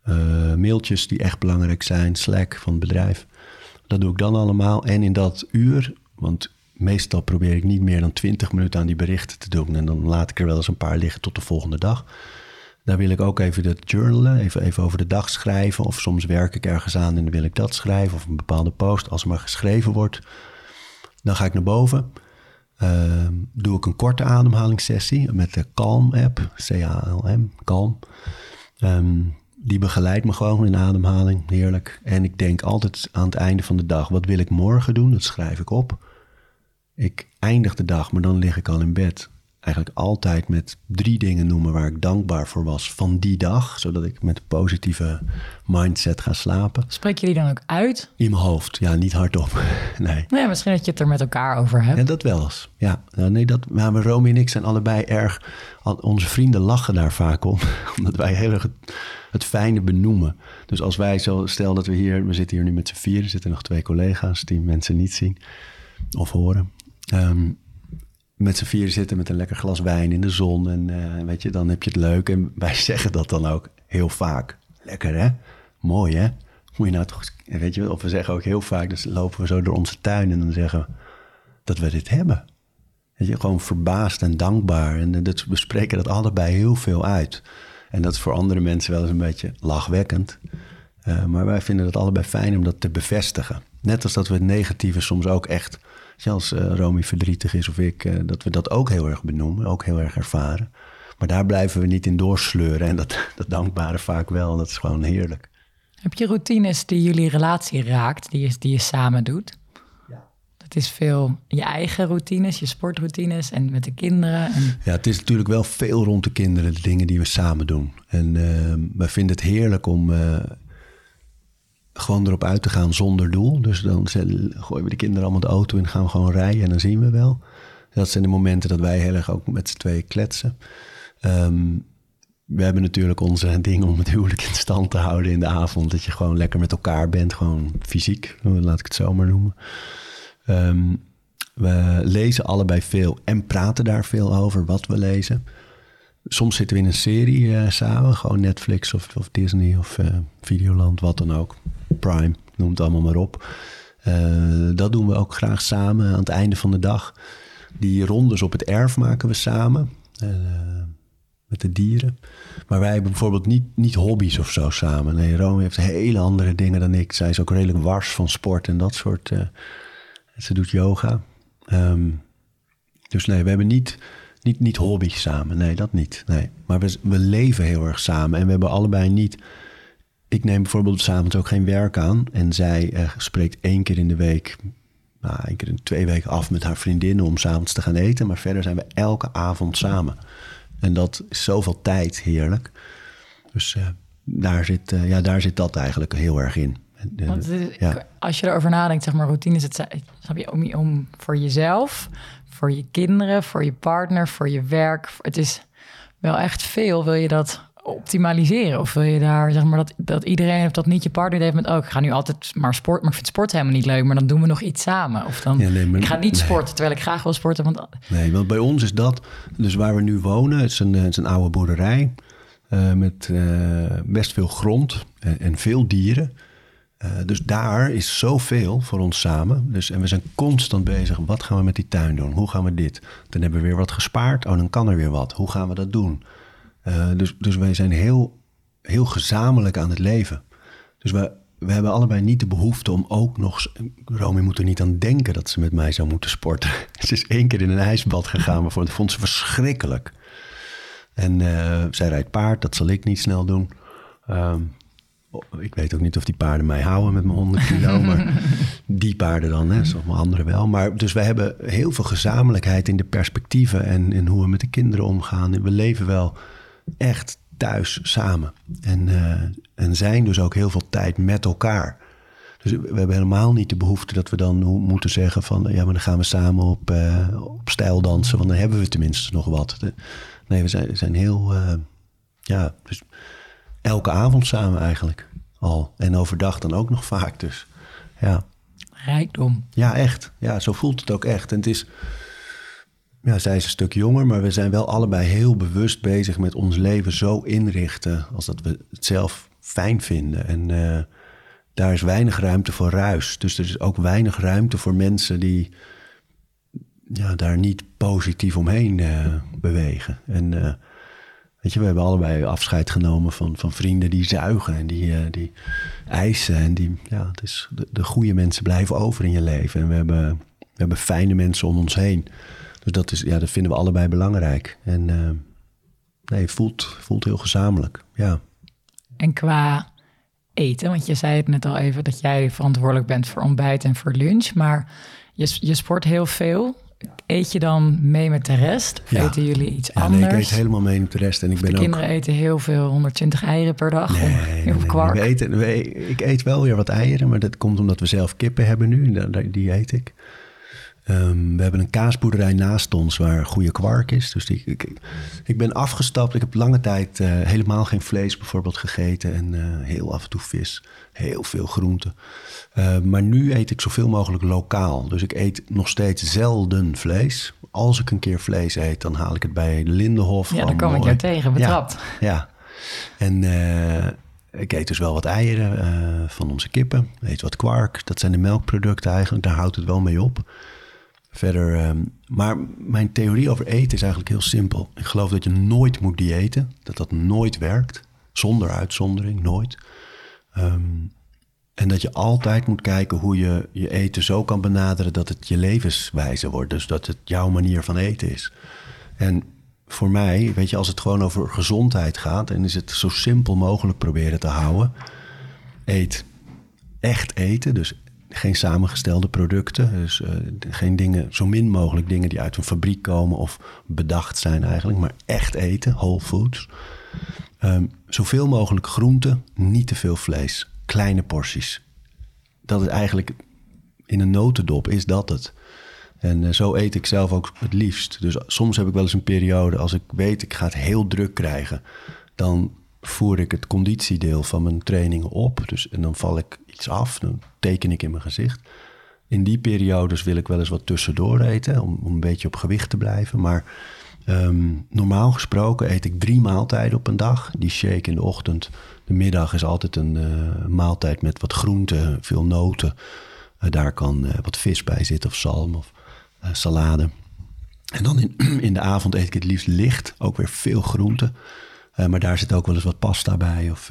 Uh, mailtjes die echt belangrijk zijn, Slack van het bedrijf. Dat doe ik dan allemaal. En in dat uur, want meestal probeer ik niet meer dan 20 minuten aan die berichten te doen. En dan laat ik er wel eens een paar liggen tot de volgende dag. Daar wil ik ook even dat journalen, even, even over de dag schrijven. Of soms werk ik ergens aan en dan wil ik dat schrijven. Of een bepaalde post, als er maar geschreven wordt. Dan ga ik naar boven. Uh, doe ik een korte ademhalingssessie met de Calm-app. C-A-L-M, Calm. Um, die begeleidt me gewoon in ademhaling. Heerlijk. En ik denk altijd aan het einde van de dag: wat wil ik morgen doen? Dat schrijf ik op. Ik eindig de dag, maar dan lig ik al in bed. Eigenlijk altijd met drie dingen noemen waar ik dankbaar voor was van die dag. Zodat ik met een positieve mindset ga slapen. Spreek je die dan ook uit? In mijn hoofd, ja, niet hardop. nee. Nee, misschien dat je het er met elkaar over hebt. Ja, dat wel eens. Ja, nou, nee, dat, maar Romy en ik zijn allebei erg. Onze vrienden lachen daar vaak om, omdat wij heel erg het fijne benoemen. Dus als wij zo, stel dat we hier, we zitten hier nu met z'n vier, er zitten nog twee collega's die mensen niet zien of horen. Um, met z'n vier zitten met een lekker glas wijn in de zon en uh, weet je, dan heb je het leuk. En wij zeggen dat dan ook heel vaak. Lekker hè? Mooi hè? Moet je nou toch, weet je, of we zeggen ook heel vaak, dus lopen we zo door onze tuin en dan zeggen we dat we dit hebben. Weet je, gewoon verbaasd en dankbaar. En dat, we spreken dat allebei heel veel uit. En dat is voor andere mensen wel eens een beetje lachwekkend. Maar wij vinden het allebei fijn om dat te bevestigen. Net als dat we het negatieve soms ook echt, als uh, Romy verdrietig is of ik, uh, dat we dat ook heel erg benoemen, ook heel erg ervaren. Maar daar blijven we niet in doorsleuren. En dat, dat dankbare vaak wel, dat is gewoon heerlijk. Heb je routines die jullie relatie raakt, die je, die je samen doet? Het is veel je eigen routines, je sportroutines en met de kinderen. En... Ja, het is natuurlijk wel veel rond de kinderen, de dingen die we samen doen. En uh, we vinden het heerlijk om. Uh, gewoon erop uit te gaan zonder doel. Dus dan gooien we de kinderen allemaal de auto in, gaan we gewoon rijden en dan zien we wel. Dat zijn de momenten dat wij heel erg ook met z'n tweeën kletsen. Ehm, we hebben natuurlijk onze ding om het huwelijk in stand te houden in de avond. Dat je gewoon lekker met elkaar bent, gewoon fysiek, laat ik het zo maar noemen. Ehm, we lezen allebei veel en praten daar veel over wat we lezen. Soms zitten we in een serie uh, samen, gewoon Netflix of, of Disney of uh, Videoland, wat dan ook. Prime, noem het allemaal maar op. Uh, dat doen we ook graag samen aan het einde van de dag. Die rondes op het erf maken we samen met de dieren. Maar wij hebben bijvoorbeeld niet, niet hobby's of zo samen. Nee, Rome heeft hele andere dingen dan ik. Zij is ook redelijk wars van sport en dat soort. ze doet yoga. Um, dus nee, we hebben niet niet, niet hobby's samen, nee, dat niet. Nee. Maar we, we leven heel erg samen en we hebben allebei niet... Ik neem bijvoorbeeld s'avonds ook geen werk aan. En zij eh, spreekt één keer in de week, nou, één keer in twee weken af met haar vriendinnen om s'avonds te gaan eten. Maar verder zijn we elke avond samen. En dat is zoveel tijd, heerlijk. Dus uh, daar, zit, uh, ja, daar zit dat eigenlijk heel erg in. Want ja. als je erover nadenkt, zeg maar, routine is het, snap je, om, om voor jezelf, voor je kinderen, voor je partner, voor je werk. Het is wel echt veel. Wil je dat optimaliseren? Of wil je daar, zeg maar, dat, dat iedereen of dat niet je partner heeft met... ook oh, ik ga nu altijd maar sport, maar ik vind sport helemaal niet leuk... maar dan doen we nog iets samen. Of dan, ik ga niet sporten, terwijl ik graag wil sporten. Want... Nee, want bij ons is dat, dus waar we nu wonen... het is een, het is een oude boerderij uh, met uh, best veel grond en, en veel dieren... Uh, dus daar is zoveel voor ons samen. Dus, en we zijn constant bezig. Wat gaan we met die tuin doen? Hoe gaan we dit? Dan hebben we weer wat gespaard. Oh, dan kan er weer wat. Hoe gaan we dat doen? Uh, dus, dus wij zijn heel, heel gezamenlijk aan het leven. Dus we, we hebben allebei niet de behoefte om ook nog... Romy moet er niet aan denken dat ze met mij zou moeten sporten. ze is één keer in een ijsbad gegaan, maar dat vond ze verschrikkelijk. En uh, zij rijdt paard, dat zal ik niet snel doen. Um, ik weet ook niet of die paarden mij houden met mijn 100 kilo, maar die paarden dan, hè, sommige anderen wel. Maar dus wij hebben heel veel gezamenlijkheid in de perspectieven en in hoe we met de kinderen omgaan. We leven wel echt thuis samen en, uh, en zijn dus ook heel veel tijd met elkaar. Dus we hebben helemaal niet de behoefte dat we dan moeten zeggen van ja, maar dan gaan we samen op, uh, op stijl dansen, want dan hebben we tenminste nog wat. Nee, we zijn, zijn heel, uh, ja, dus elke avond samen eigenlijk al. En overdag dan ook nog vaak dus. Ja. Rijkdom. Ja, echt. Ja, zo voelt het ook echt. En het is... Ja, zij is een stuk jonger, maar we zijn wel allebei heel bewust bezig met ons leven zo inrichten als dat we het zelf fijn vinden. En uh, daar is weinig ruimte voor ruis. Dus er is ook weinig ruimte voor mensen die ja, daar niet positief omheen uh, bewegen. En uh, Weet je, we hebben allebei afscheid genomen van, van vrienden die zuigen en die, die eisen. En die, ja, het is, de, de goede mensen blijven over in je leven. En we hebben, we hebben fijne mensen om ons heen. Dus dat, is, ja, dat vinden we allebei belangrijk. En uh, nee, voelt, voelt heel gezamenlijk, ja. En qua eten, want je zei het net al even... dat jij verantwoordelijk bent voor ontbijt en voor lunch. Maar je, je sport heel veel. Eet je dan mee met de rest? Of eten jullie iets ja, anders? Nee, ik eet helemaal mee met de rest. En ik ben de kinderen eten heel veel, 120 eieren per dag. Nee, heel veel kwark. We eten, we, ik eet wel weer wat eieren, maar dat komt omdat we zelf kippen hebben nu. Die eet ik. Um, we hebben een kaasboerderij naast ons waar goede kwark is. Dus die, ik, ik ben afgestapt. Ik heb lange tijd uh, helemaal geen vlees bijvoorbeeld gegeten. En uh, heel af en toe vis. Heel veel groenten. Uh, maar nu eet ik zoveel mogelijk lokaal. Dus ik eet nog steeds zelden vlees. Als ik een keer vlees eet, dan haal ik het bij de Lindenhof. Ja, dan kom ik jou tegen, betrapt. Ja, ja. en ik eet dus wel wat eieren van onze kippen. Ik eet wat kwark. Dat zijn de melkproducten eigenlijk. Daar houdt het wel mee op. Verder, um, maar mijn theorie over eten is eigenlijk heel simpel. Ik geloof dat je nooit moet diëten, dat dat nooit werkt, zonder uitzondering, nooit. Um, en dat je altijd moet kijken hoe je je eten zo kan benaderen dat het je levenswijze wordt. Dus dat het jouw manier van eten is. En voor mij, weet je, als het gewoon over gezondheid gaat, dan is het zo simpel mogelijk proberen te houden. Eet echt eten, dus geen samengestelde producten. Dus uh, geen dingen, zo min mogelijk dingen die uit een fabriek komen of bedacht zijn eigenlijk, maar echt eten, whole foods. Um, zoveel mogelijk groenten, niet te veel vlees. Kleine porties. dat is eigenlijk in een notendop is dat het. En eh, zo eet ik zelf ook het liefst. Dus soms heb ik wel eens een periode als ik weet ik ga het heel druk krijgen, dan voer ik het conditiedeel van mijn trainingen op. Dus, en dan val ik iets af, dan teken ik in mijn gezicht. In die periodes wil ik wel eens wat tussendoor eten, om, om een beetje op gewicht te blijven. Maar ehm, normaal gesproken eet ik drie maaltijden op een dag. Die shake in de ochtend. De middag is altijd een uh, maaltijd met wat groenten, veel noten. Uh, daar kan uh, wat vis bij zitten of zalm of salade. En dan in, in de avond eet ik het liefst licht, ook weer veel groenten. Maar daar zit ook wel eens wat pasta bij. Of,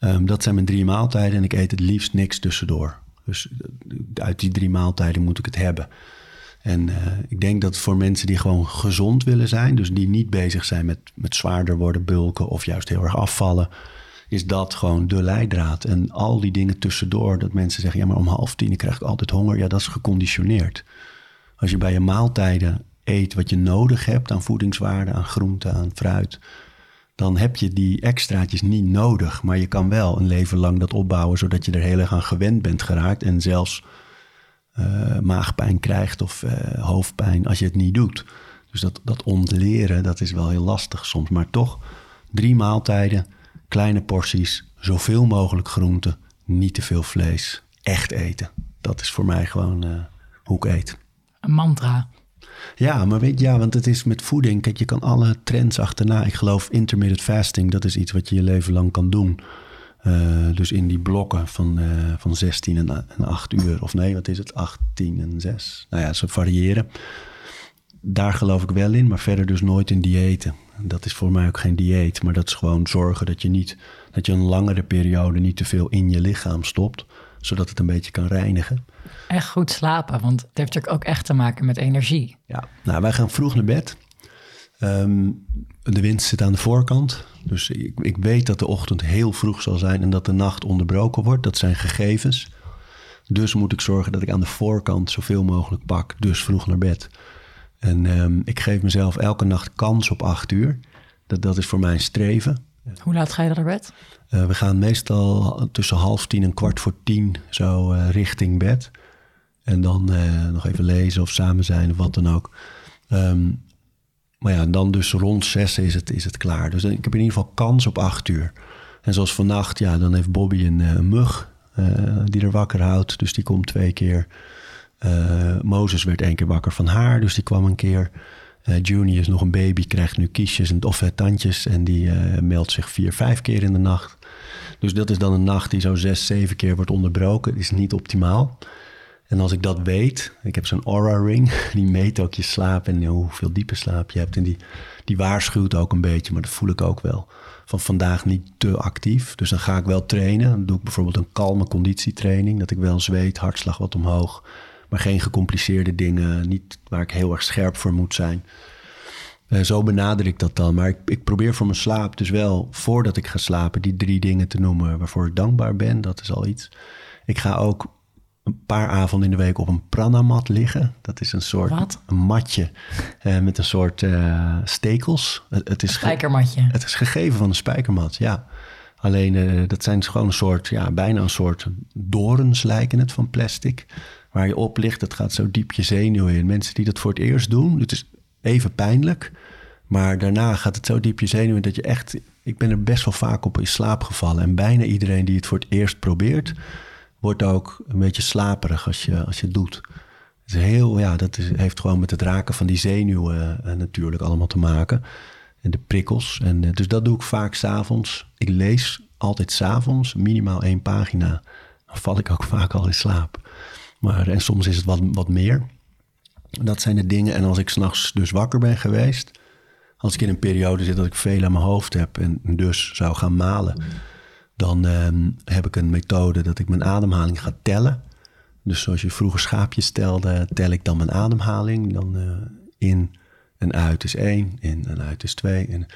um, dat zijn mijn drie maaltijden en ik eet het liefst niks tussendoor. Dus uit die drie maaltijden moet ik het hebben. En ik denk dat voor mensen die gewoon gezond willen zijn, dus die niet bezig zijn met, met zwaarder worden, bulken of juist heel erg afvallen, is dat gewoon de leidraad. En al die dingen tussendoor, dat mensen zeggen, ja maar om half tien krijg ik altijd honger, ja dat is geconditioneerd. Als je bij je maaltijden eet wat je nodig hebt aan voedingswaarde, aan groente, aan fruit, dan heb je die extraatjes niet nodig. Maar je kan wel een leven lang dat opbouwen, zodat je er heel erg aan gewend bent geraakt. En zelfs uh, maagpijn krijgt of uh, hoofdpijn als je het niet doet. Dus dat, dat ontleren, dat is wel heel lastig soms. Maar toch, drie maaltijden, kleine porties, zoveel mogelijk groenten, niet te veel vlees. Echt eten. Dat is voor mij gewoon uh, hoe ik eet. Een mantra. Ja, maar weet ja, want het is met voeding. Kijk, je kan alle trends achterna. Ik geloof intermittent fasting, dat is iets wat je je leven lang kan doen. Uh, dus in die blokken van, uh, van 16 en, en 8 uur, of nee, wat is het? 18 en 6. Nou ja, ze variëren. Daar geloof ik wel in, maar verder dus nooit in diëten. Dat is voor mij ook geen dieet, maar dat is gewoon zorgen dat je niet, dat je een langere periode niet te veel in je lichaam stopt, zodat het een beetje kan reinigen. Echt goed slapen, want het heeft natuurlijk ook echt te maken met energie. Ja, nou, wij gaan vroeg naar bed. Um, de wind zit aan de voorkant. Dus ik, ik, weet dat de ochtend heel vroeg zal zijn en dat de nacht onderbroken wordt. Dat zijn gegevens. Dus moet ik zorgen dat ik aan de voorkant zoveel mogelijk pak. Dus vroeg naar bed. En um, ik geef mezelf elke nacht kans op acht uur. Dat, dat is voor mij een streven. Hoe laat ga je naar bed? Uh, we gaan meestal tussen half tien en kwart voor tien zo uh, richting bed. En dan uh, nog even lezen of samen zijn of wat dan ook. Um, maar ja, dan dus rond zes is het, is het klaar. Dus ik heb in ieder geval kans op acht uur. En zoals vannacht, ja, dan heeft Bobby een, een mug uh, die er wakker houdt. Dus die komt twee keer. Uh, Mozes werd één keer wakker van haar, dus die kwam een keer. Uh, Juni is nog een baby, krijgt nu kiesjes en, of tandjes. En die meldt zich vier, vijf keer in de nacht. Dus dat is dan een nacht die zo zes, zeven keer wordt onderbroken. is niet optimaal. En als ik dat weet, ik heb zo'n aura ring, die meet ook je slaap en hoeveel diepe slaap je hebt. En die, die waarschuwt ook een beetje, maar dat voel ik ook wel. Van vandaag niet te actief. Dus dan ga ik wel trainen. Dan doe ik bijvoorbeeld een kalme conditietraining. Dat ik wel zweet, hartslag wat omhoog. Maar geen gecompliceerde dingen. Niet waar ik heel erg scherp voor moet zijn. Uh, zo benader ik dat dan. Maar ik, ik probeer voor mijn slaap dus wel, voordat ik ga slapen, die drie dingen te noemen waarvoor ik dankbaar ben. Dat is al iets. Ik ga ook een paar avonden in de week op een pranamat liggen. Dat is een soort Wat? een matje uh, met een soort uh, stekels. Het, het is een spijkermatje. Het is gegeven van een spijkermat, ja. Alleen uh, dat zijn gewoon een soort, ja, bijna een soort dorens lijken het van plastic. Waar je op ligt, dat gaat zo diep je zenuwen in. Mensen die dat voor het eerst doen, het is even pijnlijk. Maar daarna gaat het zo diep je zenuwen dat je echt... Ik ben er best wel vaak op in slaap gevallen. En bijna iedereen die het voor het eerst probeert wordt ook een beetje slaperig als je, als je het doet. Heel, ja, dat is, heeft gewoon met het raken van die zenuwen uh, natuurlijk allemaal te maken. En de prikkels. En, uh, dus dat doe ik vaak s'avonds. Ik lees altijd s'avonds minimaal één pagina. Dan val ik ook vaak al in slaap. Maar, en soms is het wat, wat meer. Dat zijn de dingen. En als ik s'nachts dus wakker ben geweest... als ik in een periode zit dat ik veel aan mijn hoofd heb... en dus zou gaan malen... dan um, heb ik een methode dat ik mijn ademhaling ga tellen. Dus zoals je vroeger schaapjes telde, tel ik dan mijn ademhaling. Dan uh, in en uit is één, in en uit is twee. En,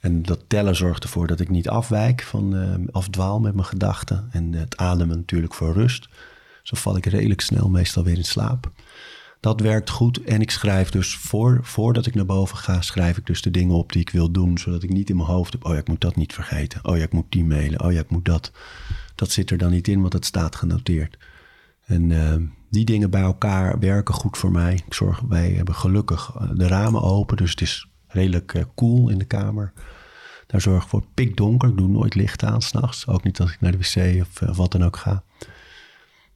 en dat tellen zorgt ervoor dat ik niet afwijk, van, uh, afdwaal met mijn gedachten. En het ademen natuurlijk voor rust. Zo val ik redelijk snel meestal weer in slaap. Dat werkt goed. En ik schrijf dus voor, voordat ik naar boven ga, schrijf ik dus de dingen op die ik wil doen. Zodat ik niet in mijn hoofd heb, oh ja, ik moet dat niet vergeten. Oh ja, ik moet die mailen. Oh ja, ik moet dat. Dat zit er dan niet in, want het staat genoteerd. En uh, die dingen bij elkaar werken goed voor mij. Ik zorg, wij hebben gelukkig eh, de ramen open, dus het is redelijk uh, koel in de kamer. Daar zorg ik voor pikdonker. Ik doe nooit licht aan s'nachts. Ook niet als ik naar de wc of uh, wat dan ook ga.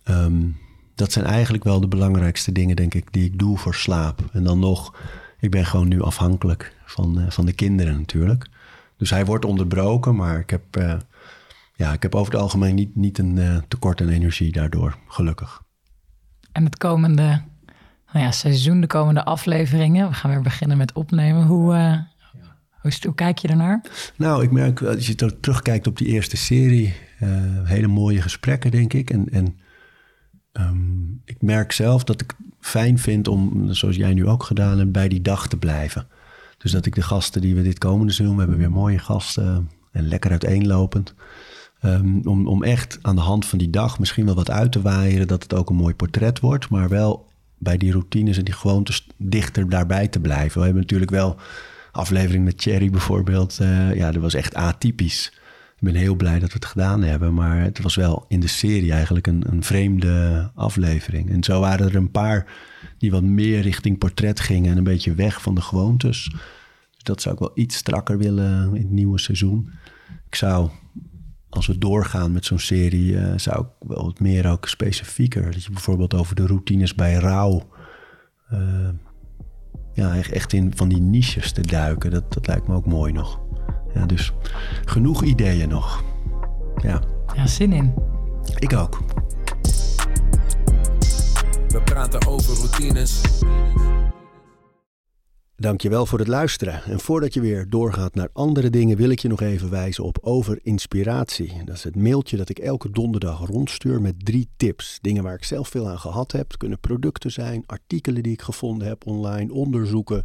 Um, dat zijn eigenlijk wel de belangrijkste dingen, denk ik, die ik doe voor slaap. En dan nog, ik ben gewoon nu afhankelijk van, uh, van de kinderen natuurlijk. Dus hij wordt onderbroken, maar ik heb, uh, ja, ik heb over het algemeen niet, niet een uh, tekort aan energie daardoor, gelukkig. En het komende nou ja, seizoen, de komende afleveringen, we gaan weer beginnen met opnemen. Hoe, hoe, hoe kijk je ernaar? Nou, ik merk, als je terugkijkt op die eerste serie, hele mooie gesprekken, denk ik. En, en Um, ik merk zelf dat ik fijn vind om, zoals jij nu ook gedaan hebt, bij die dag te blijven. Dus dat ik de gasten die we dit komende seizoen, hebben weer mooie gasten en lekker uiteenlopend. Um, om, om echt aan de hand van die dag misschien wel wat uit te waaieren, dat het ook een mooi portret wordt, maar wel bij die routines en die gewoontes dichter daarbij te blijven. We hebben natuurlijk wel aflevering met Thierry bijvoorbeeld. Uh, ja, dat was echt atypisch. Ik ben heel blij dat we het gedaan hebben. Maar het was wel in de serie eigenlijk een, een vreemde aflevering. En zo waren er een paar die wat meer richting portret gingen en een beetje weg van de gewoontes. Dus dat zou ik wel iets strakker willen in het nieuwe seizoen. Ik zou, als we doorgaan met zo'n serie, uh, zou ik wel wat meer ook specifieker. Dat je bijvoorbeeld over de routines bij rouw. Uh, ja, echt in van die niches te duiken. Dat, dat lijkt me ook mooi nog. Ja, dus genoeg ideeën nog. Ja. Ja, zin in. Ik ook. We praten over routines. Dankjewel voor het luisteren. En voordat je weer doorgaat naar andere dingen, wil ik je nog even wijzen op Over Inspiratie. Dat is het mailtje dat ik elke donderdag rondstuur met drie tips. Dingen waar ik zelf veel aan gehad heb. Het kunnen producten zijn, artikelen die ik gevonden heb online, onderzoeken